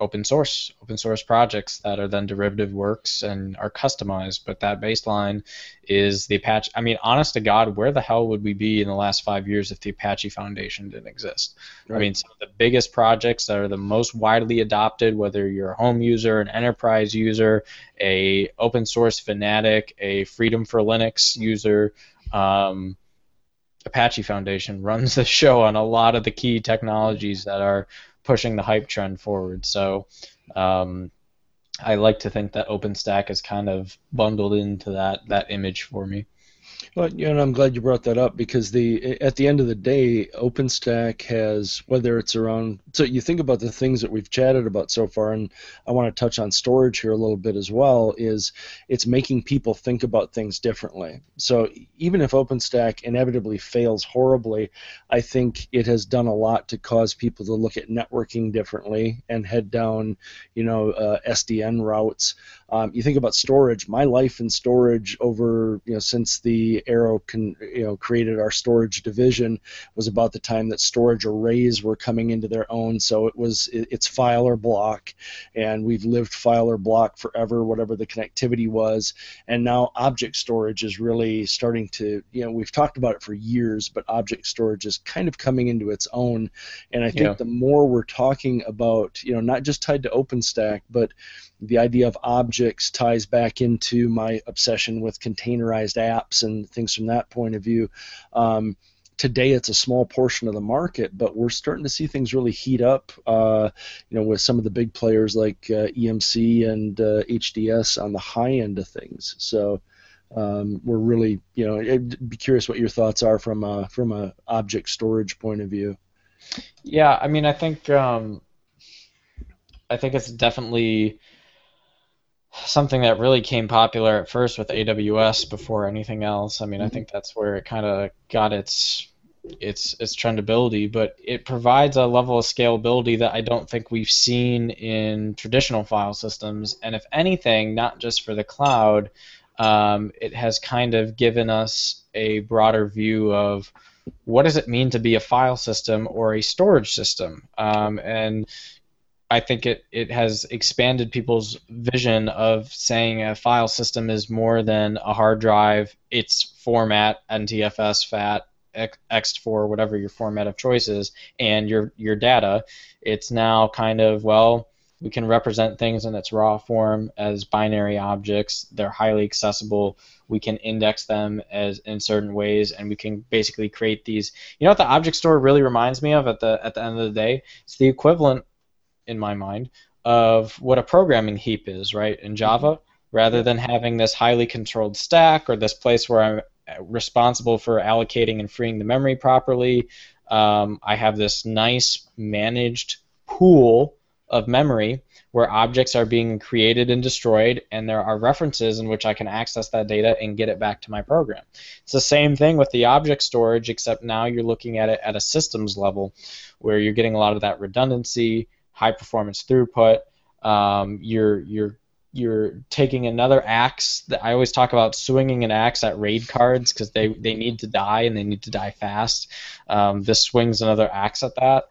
open source open source projects that are then derivative works and are customized but that baseline is the apache i mean honest to god where the hell would we be in the last five years if the apache foundation didn't exist right. i mean some of the biggest projects that are the most widely adopted whether you're a home user an enterprise user a open source fanatic a freedom for linux user um, apache foundation (laughs) runs the show on a lot of the key technologies that are pushing the hype trend forward. So um, I like to think that OpenStack is kind of bundled into that that image for me. Well, you know, I'm glad you brought that up because the at the end of the day, OpenStack has whether it's around. So you think about the things that we've chatted about so far, and I want to touch on storage here a little bit as well. Is it's making people think about things differently. So even if OpenStack inevitably fails horribly, I think it has done a lot to cause people to look at networking differently and head down, you know, uh, SDN routes. Um, you think about storage. My life in storage over you know since the Arrow con, you know created our storage division was about the time that storage arrays were coming into their own. So it was it, it's file or block, and we've lived file or block forever, whatever the connectivity was. And now object storage is really starting to you know we've talked about it for years, but object storage is kind of coming into its own. And I think yeah. the more we're talking about you know not just tied to OpenStack, but the idea of objects ties back into my obsession with containerized apps and things from that point of view. Um, today it's a small portion of the market, but we're starting to see things really heat up. Uh, you know, with some of the big players like uh, EMC and uh, HDS on the high end of things. So um, we're really, you know, I'd be curious what your thoughts are from a, from a object storage point of view. Yeah, I mean, I think um, I think it's definitely something that really came popular at first with AWS before anything else. I mean, mm-hmm. I think that's where it kind of got its its its trendability, but it provides a level of scalability that I don't think we've seen in traditional file systems. And if anything, not just for the cloud, um, it has kind of given us a broader view of what does it mean to be a file system or a storage system. Um, and I think it, it has expanded people's vision of saying a file system is more than a hard drive, its format, NTFS, FAT, ext4, whatever your format of choice is, and your your data. It's now kind of well, we can represent things in its raw form as binary objects. They're highly accessible. We can index them as in certain ways, and we can basically create these. You know what the object store really reminds me of at the at the end of the day? It's the equivalent, in my mind, of what a programming heap is, right? In Java, rather than having this highly controlled stack or this place where I'm responsible for allocating and freeing the memory properly. Um, I have this nice managed pool of memory where objects are being created and destroyed, and there are references in which I can access that data and get it back to my program. It's the same thing with the object storage, except now you're looking at it at a systems level where you're getting a lot of that redundancy, high performance throughput. Um, you're you're you're taking another axe. That I always talk about swinging an axe at raid cards because they, they need to die and they need to die fast. Um, this swings another axe at that.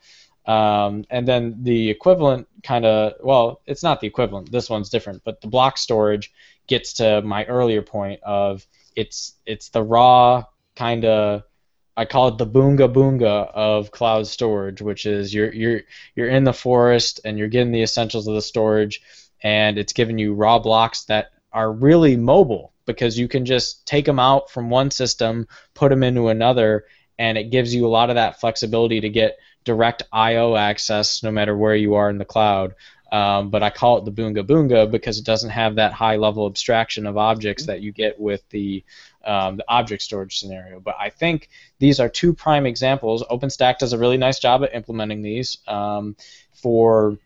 Um, and then the equivalent kind of, well, it's not the equivalent. This one's different, but the block storage gets to my earlier point of it's it's the raw kind of I call it the boonga boonga of cloud storage, which is you're you're you're in the forest and you're getting the essentials of the storage and it's giving you raw blocks that are really mobile because you can just take them out from one system, put them into another, and it gives you a lot of that flexibility to get direct I/O access no matter where you are in the cloud. Um, but I call it the Boonga Boonga because it doesn't have that high level abstraction of objects that you get with the, um, the object storage scenario. But I think these are two prime examples. OpenStack does a really nice job at implementing these um, for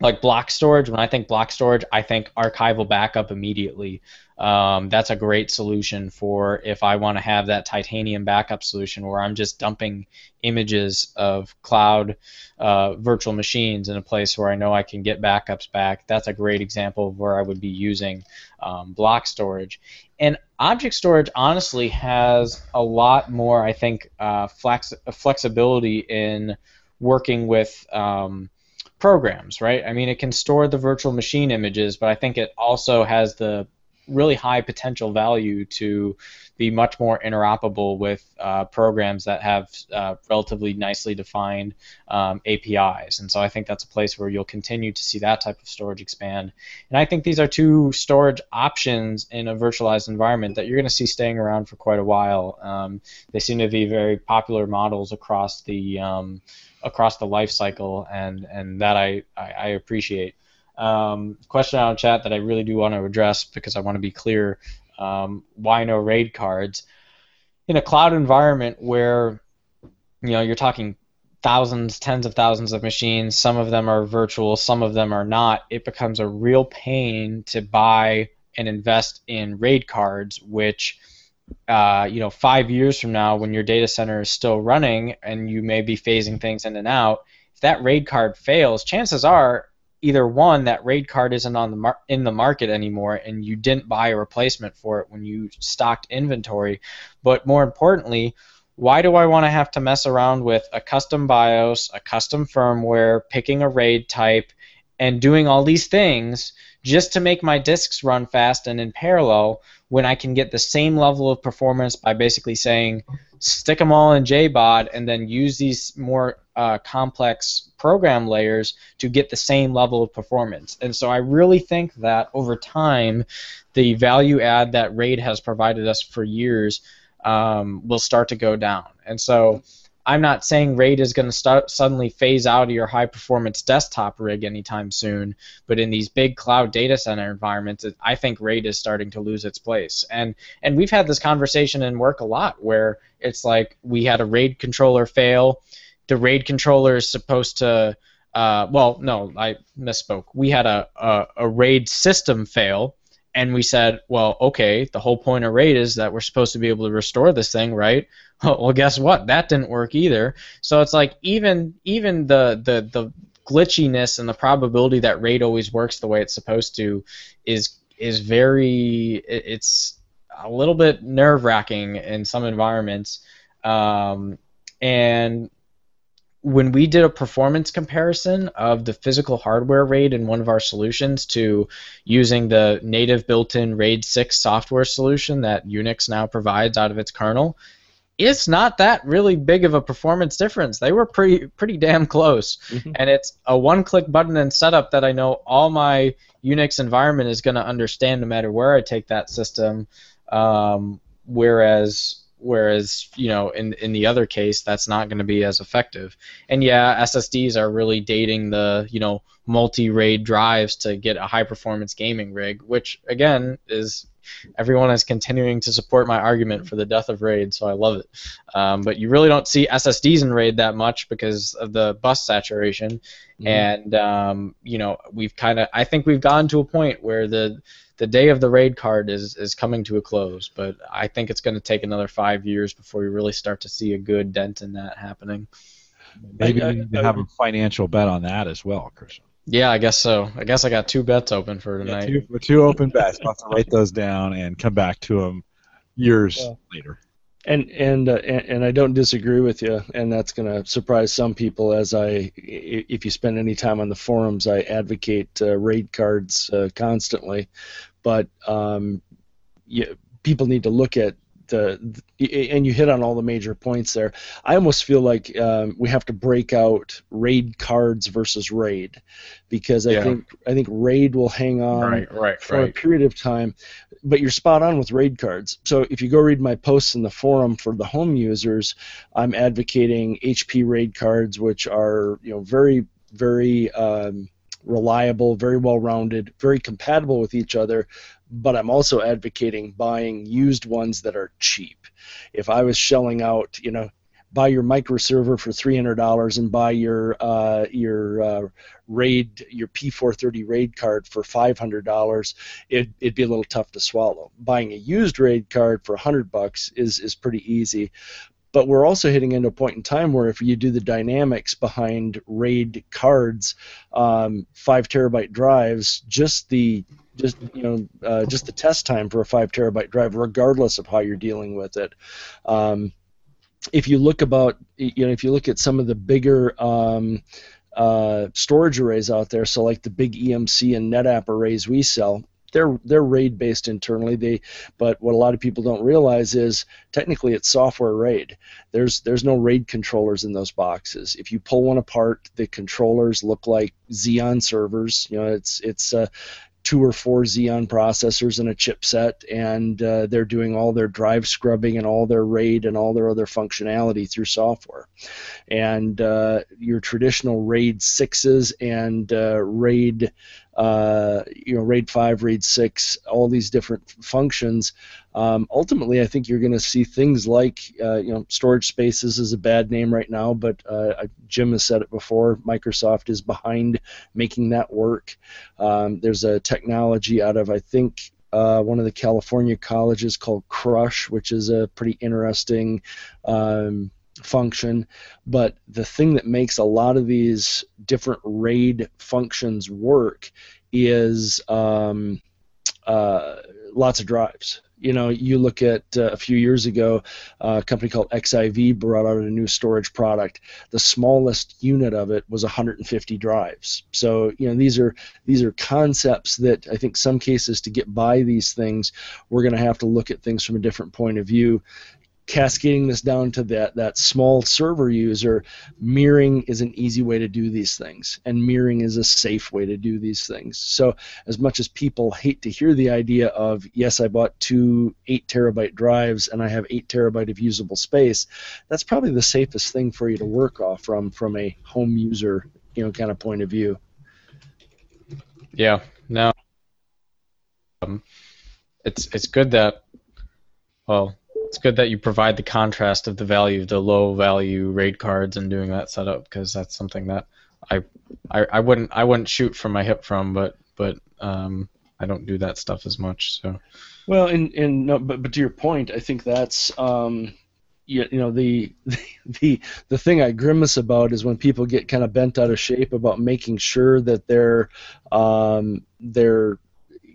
like block storage. When I think block storage, I think archival backup immediately. Um, that's a great solution for if I want to have that titanium backup solution where I'm just dumping images of cloud uh, virtual machines in a place where I know I can get backups back. That's a great example of where I would be using um, block storage. And object storage honestly has a lot more, I think, uh, flex- flexibility in working with. Um, programs, right? I mean, it can store the virtual machine images, but I think it also has the really high potential value to be much more interoperable with uh, programs that have uh, relatively nicely defined um, APIs. And so I think that's a place where you'll continue to see that type of storage expand. And I think these are two storage options in a virtualized environment that you're going to see staying around for quite a while. Um, they seem to be very popular models across the um, across the life cycle, and and that I I, I appreciate. Um, question out of chat that I really do want to address because I want to be clear. Um, why no raid cards? In a cloud environment where you know you're talking thousands, tens of thousands of machines, some of them are virtual, some of them are not, it becomes a real pain to buy and invest in raid cards, which uh, you know, five years from now, when your data center is still running and you may be phasing things in and out, if that RAID card fails, chances are either one that RAID card isn't on the mar- in the market anymore, and you didn't buy a replacement for it when you stocked inventory. But more importantly, why do I want to have to mess around with a custom BIOS, a custom firmware, picking a RAID type, and doing all these things just to make my disks run fast and in parallel when I can get the same level of performance by basically saying stick them all in JBOD and then use these more uh, complex program layers to get the same level of performance. And so I really think that over time, the value add that RAID has provided us for years um, will start to go down. And so I'm not saying RAID is going to start suddenly phase out of your high performance desktop rig anytime soon, but in these big cloud data center environments, I think RAID is starting to lose its place. And and we've had this conversation in work a lot where it's like we had a RAID controller fail. The RAID controller is supposed to uh, well, no, I misspoke. We had a, a, a RAID system fail, and we said, well, okay, the whole point of RAID is that we're supposed to be able to restore this thing, right? (laughs) well, guess what? That didn't work either. So it's like even even the the the glitchiness and the probability that RAID always works the way it's supposed to is is very it's a little bit nerve wracking in some environments. Um, and when we did a performance comparison of the physical hardware RAID in one of our solutions to using the native built-in RAID 6 software solution that Unix now provides out of its kernel, it's not that really big of a performance difference. They were pretty pretty damn close, mm-hmm. and it's a one-click button and setup that I know all my Unix environment is going to understand no matter where I take that system. Um, whereas whereas you know in in the other case that's not going to be as effective. And yeah ssds are really dating the you know multi raid drives to get a high performance gaming rig which again is everyone is continuing to support my argument for the death of raid so i love it um, but you really don't see ssds in raid that much because of the bus saturation mm-hmm. and um, you know we've kind of i think we've gotten to a point where the the day of the raid card is is coming to a close, but I think it's going to take another five years before we really start to see a good dent in that happening. Maybe I, I, we have a financial bet on that as well, Christian. Yeah, I guess so. I guess I got two bets open for tonight. Yeah, two, two open bets. I'll have to write those down and come back to them years yeah. later. And and, uh, and and I don't disagree with you, and that's going to surprise some people. As I, if you spend any time on the forums, I advocate uh, raid cards uh, constantly but um, you, people need to look at the, and you hit on all the major points there. I almost feel like um, we have to break out raid cards versus raid because I yeah. think I think raid will hang on right, right, for right. a period of time. But you're spot on with raid cards. So if you go read my posts in the forum for the home users, I'm advocating HP raid cards, which are you know very very um, reliable, very well rounded, very compatible with each other, but I'm also advocating buying used ones that are cheap. If I was shelling out, you know, buy your microserver for $300 and buy your uh, your uh, raid your P430 raid card for $500, it, it'd be a little tough to swallow. Buying a used raid card for 100 bucks is is pretty easy. But we're also hitting into a point in time where if you do the dynamics behind RAID cards, um, five terabyte drives, just the just you know uh, just the test time for a five terabyte drive, regardless of how you're dealing with it. Um, if you look about you know if you look at some of the bigger um, uh, storage arrays out there, so like the big EMC and NetApp arrays we sell, they're they're RAID based internally. They but what a lot of people don't realize is technically it's software RAID. There's there's no RAID controllers in those boxes. If you pull one apart, the controllers look like Xeon servers. You know, it's it's uh, two or four Xeon processors and a chipset, and uh, they're doing all their drive scrubbing and all their RAID and all their other functionality through software. And uh, your traditional RAID sixes and uh, RAID uh, you know, RAID 5, RAID 6, all these different functions. Um, ultimately, I think you're going to see things like, uh, you know, storage spaces is a bad name right now, but uh, Jim has said it before. Microsoft is behind making that work. Um, there's a technology out of, I think, uh, one of the California colleges called Crush, which is a pretty interesting um, function. But the thing that makes a lot of these different RAID functions work is um, uh, lots of drives. You know, you look at uh, a few years ago, uh, a company called XIV brought out a new storage product. The smallest unit of it was 150 drives. So, you know, these are these are concepts that I think some cases to get by these things, we're going to have to look at things from a different point of view cascading this down to that that small server user mirroring is an easy way to do these things and mirroring is a safe way to do these things. So as much as people hate to hear the idea of yes i bought two 8 terabyte drives and i have 8 terabyte of usable space that's probably the safest thing for you to work off from from a home user you know kind of point of view. Yeah no. Um, it's it's good that well it's good that you provide the contrast of the value of the low value raid cards and doing that setup because that's something that I, I I wouldn't I wouldn't shoot from my hip from, but but um, I don't do that stuff as much. So. Well, and and no, but but to your point, I think that's um, you, you know the, (laughs) the the thing I grimace about is when people get kind of bent out of shape about making sure that their um, their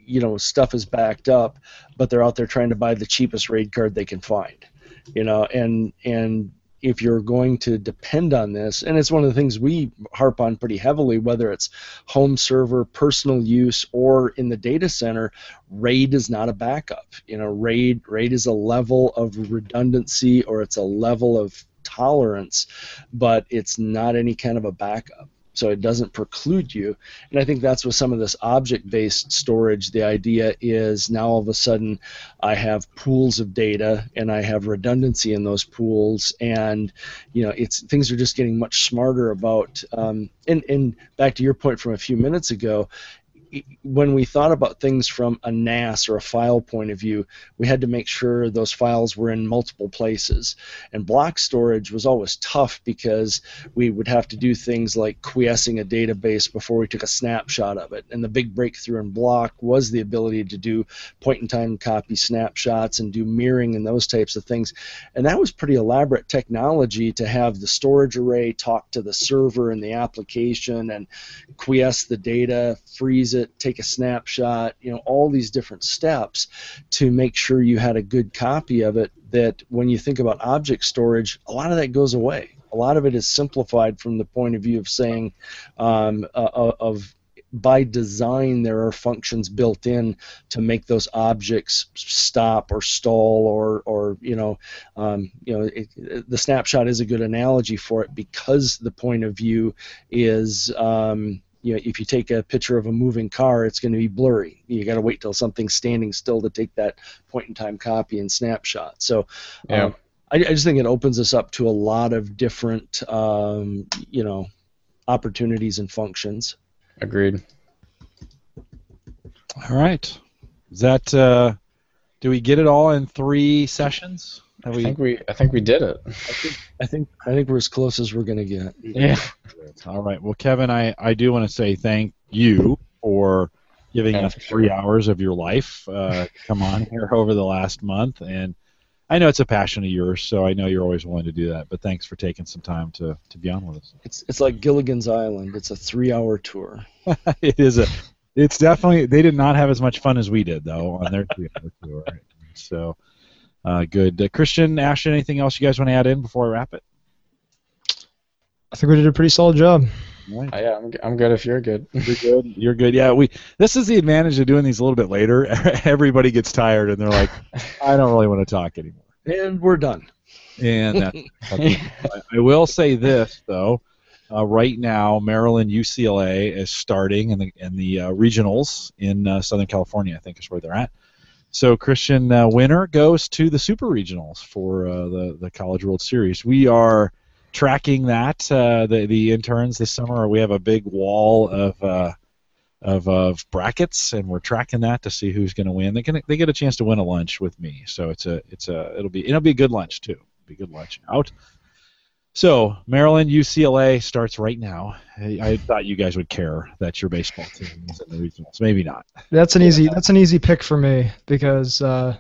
you know stuff is backed up, but they're out there trying to buy the cheapest raid card they can find, you know, and and if you're going to depend on this, and it's one of the things we harp on pretty heavily, whether it's home server, personal use, or in the data center, RAID is not a backup. You know, RAID RAID is a level of redundancy or it's a level of tolerance, but it's not any kind of a backup so it doesn't preclude you. And I think that's with some of this object based storage. The idea is now all of a sudden I have pools of data and I have redundancy in those pools, and you know it's things are just getting much smarter about. Um, and and back to your point from a few minutes ago, when we thought about things from a NAS or a file point of view, we had to make sure those files were in multiple places. And block storage was always tough because we would have to do things like quiescing a database before we took a snapshot of it. And the big breakthrough in block was the ability to do point in time copy snapshots and do mirroring and those types of things. And that was pretty elaborate technology to have the storage array talk to the server and the application and quiesce the data, freeze it, take a snapshot, you know, all these different steps to make sure you had a good copy of it. That when you think about object storage, a lot of that goes away. A lot of it is simplified from the point of view of saying, um, uh, uh of by design there are functions built in to make those objects stop or stall or or you know um, you know it, the snapshot is a good analogy for it because the point of view is um, you know, if you take a picture of a moving car, it's going to be blurry. You got to wait till something's standing still to take that point in time copy and snapshot. So, yeah. Um, I, I, just think it opens us up to a lot of different, um, you know, opportunities and functions. Agreed. All right. Is that? Uh, do we get it all in three sessions? Have I think we I think we did it. I think I think, I think we're as close as we're gonna get. Yeah. All right. Well, Kevin, I, I do want to say thank you for giving yeah, us three sure. hours of your life. Uh, come on here (laughs) over the last month, and I know it's a passion of yours, so I know you're always willing to do that. But thanks for taking some time to, to be on with us. It's it's like Gilligan's Island. It's a three-hour tour. (laughs) it is a. It's definitely they did not have as much fun as we did though on their three-hour tour. So uh, good. Uh, Christian, Ashton, anything else you guys want to add in before I wrap it? I think we did a pretty solid job. Right. Uh, yeah, I'm, I'm good if you're good. You're good. (laughs) You're good. Yeah, we. This is the advantage of doing these a little bit later. (laughs) Everybody gets tired and they're like, I don't really want to talk anymore. And we're done. And (laughs) that's, I will say this though. Uh, right now, Maryland UCLA is starting in the in the uh, regionals in uh, Southern California. I think is where they're at. So Christian uh, winner goes to the Super Regionals for uh, the the College World Series. We are tracking that uh, the the interns this summer. We have a big wall of uh, of, of brackets, and we're tracking that to see who's going to win. They can they get a chance to win a lunch with me. So it's a it's a it'll be it'll be a good lunch too. It'll be a good lunch out. So Maryland UCLA starts right now. I, I, thought you guys would care that your baseball team is in the regionals. Maybe not. That's an easy. That's an easy pick for me because uh,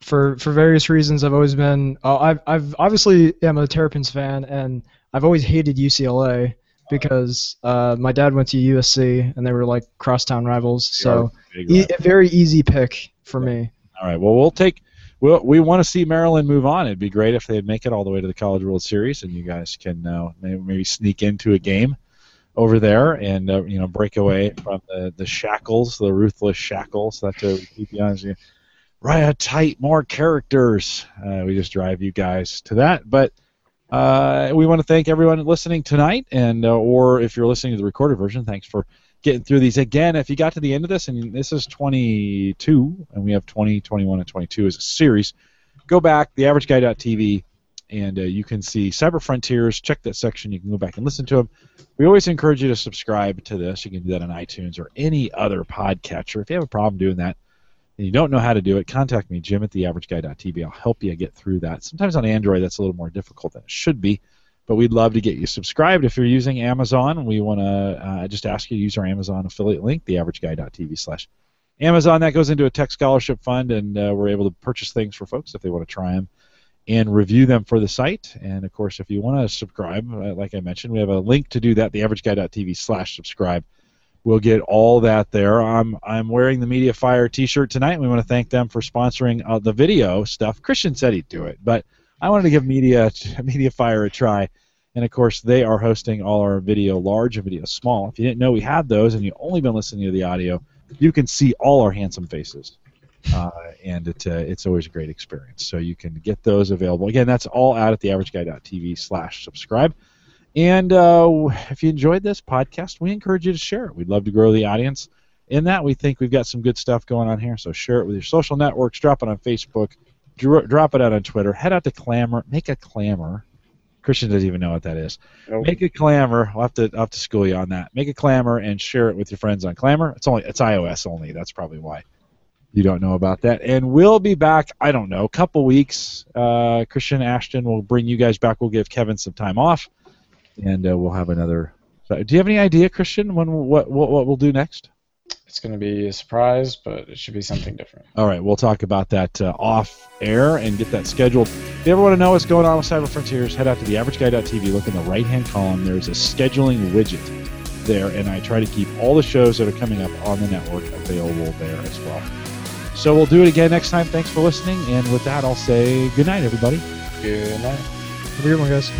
for for various reasons I've always been. Uh, I've I've obviously am a Terrapins fan and I've always hated UCLA because uh, my dad went to USC and they were like crosstown rivals. So e- a very easy pick for me. All right. Well, we'll take we we want to see Maryland move on. It'd be great if they'd make it all the way to the College World Series, and you guys can uh, maybe, sneak into a game over there and uh, you know break away from the, the shackles, the ruthless shackles that uh, keep you on. Riot tight, more characters. Uh, we just drive you guys to that, but. Uh, we want to thank everyone listening tonight, and uh, or if you're listening to the recorded version, thanks for getting through these. Again, if you got to the end of this, and this is 22, and we have 20, 21, and 22 as a series, go back, the average theaverageguy.tv, and uh, you can see Cyber Frontiers. Check that section. You can go back and listen to them. We always encourage you to subscribe to this. You can do that on iTunes or any other podcatcher. If you have a problem doing that, and you don't know how to do it, contact me, Jim at theaverageguy.tv. I'll help you get through that. Sometimes on Android, that's a little more difficult than it should be but we'd love to get you subscribed. If you're using Amazon, we want to uh, just ask you to use our Amazon affiliate link, theaverageguy.tv slash Amazon. That goes into a tech scholarship fund, and uh, we're able to purchase things for folks if they want to try them and review them for the site. And of course, if you want to subscribe, uh, like I mentioned, we have a link to do that, theaverageguy.tv slash subscribe. We'll get all that there. I'm I'm wearing the MediaFire T-shirt tonight. We want to thank them for sponsoring uh, the video stuff. Christian said he'd do it, but I wanted to give Media (laughs) MediaFire a try. And of course, they are hosting all our video large and video small. If you didn't know we had those and you've only been listening to the audio, you can see all our handsome faces. Uh, and it, uh, it's always a great experience. So you can get those available. Again, that's all out at theaverageguy.tv slash subscribe. And uh, if you enjoyed this podcast, we encourage you to share it. We'd love to grow the audience. In that, we think we've got some good stuff going on here. So share it with your social networks, drop it on Facebook, drop it out on Twitter, head out to Clammr. make a clamor. Christian doesn't even know what that is. Nope. Make a clamor. I'll have to I'll have to school you on that. Make a clamor and share it with your friends on Clammr. It's only it's iOS only. That's probably why you don't know about that. And we'll be back. I don't know, a couple weeks. Uh, Christian Ashton will bring you guys back. We'll give Kevin some time off, and uh, we'll have another. So, do you have any idea, Christian, when what what, what we'll do next? It's going to be a surprise, but it should be something different. All right, we'll talk about that uh, off air and get that scheduled. If you ever want to know what's going on with Cyber Frontiers, head out to theaverageguy.tv. Look in the right hand column. There's a scheduling widget there, and I try to keep all the shows that are coming up on the network available there as well. So we'll do it again next time. Thanks for listening. And with that, I'll say good night, everybody. Good night. Have a good one, guys.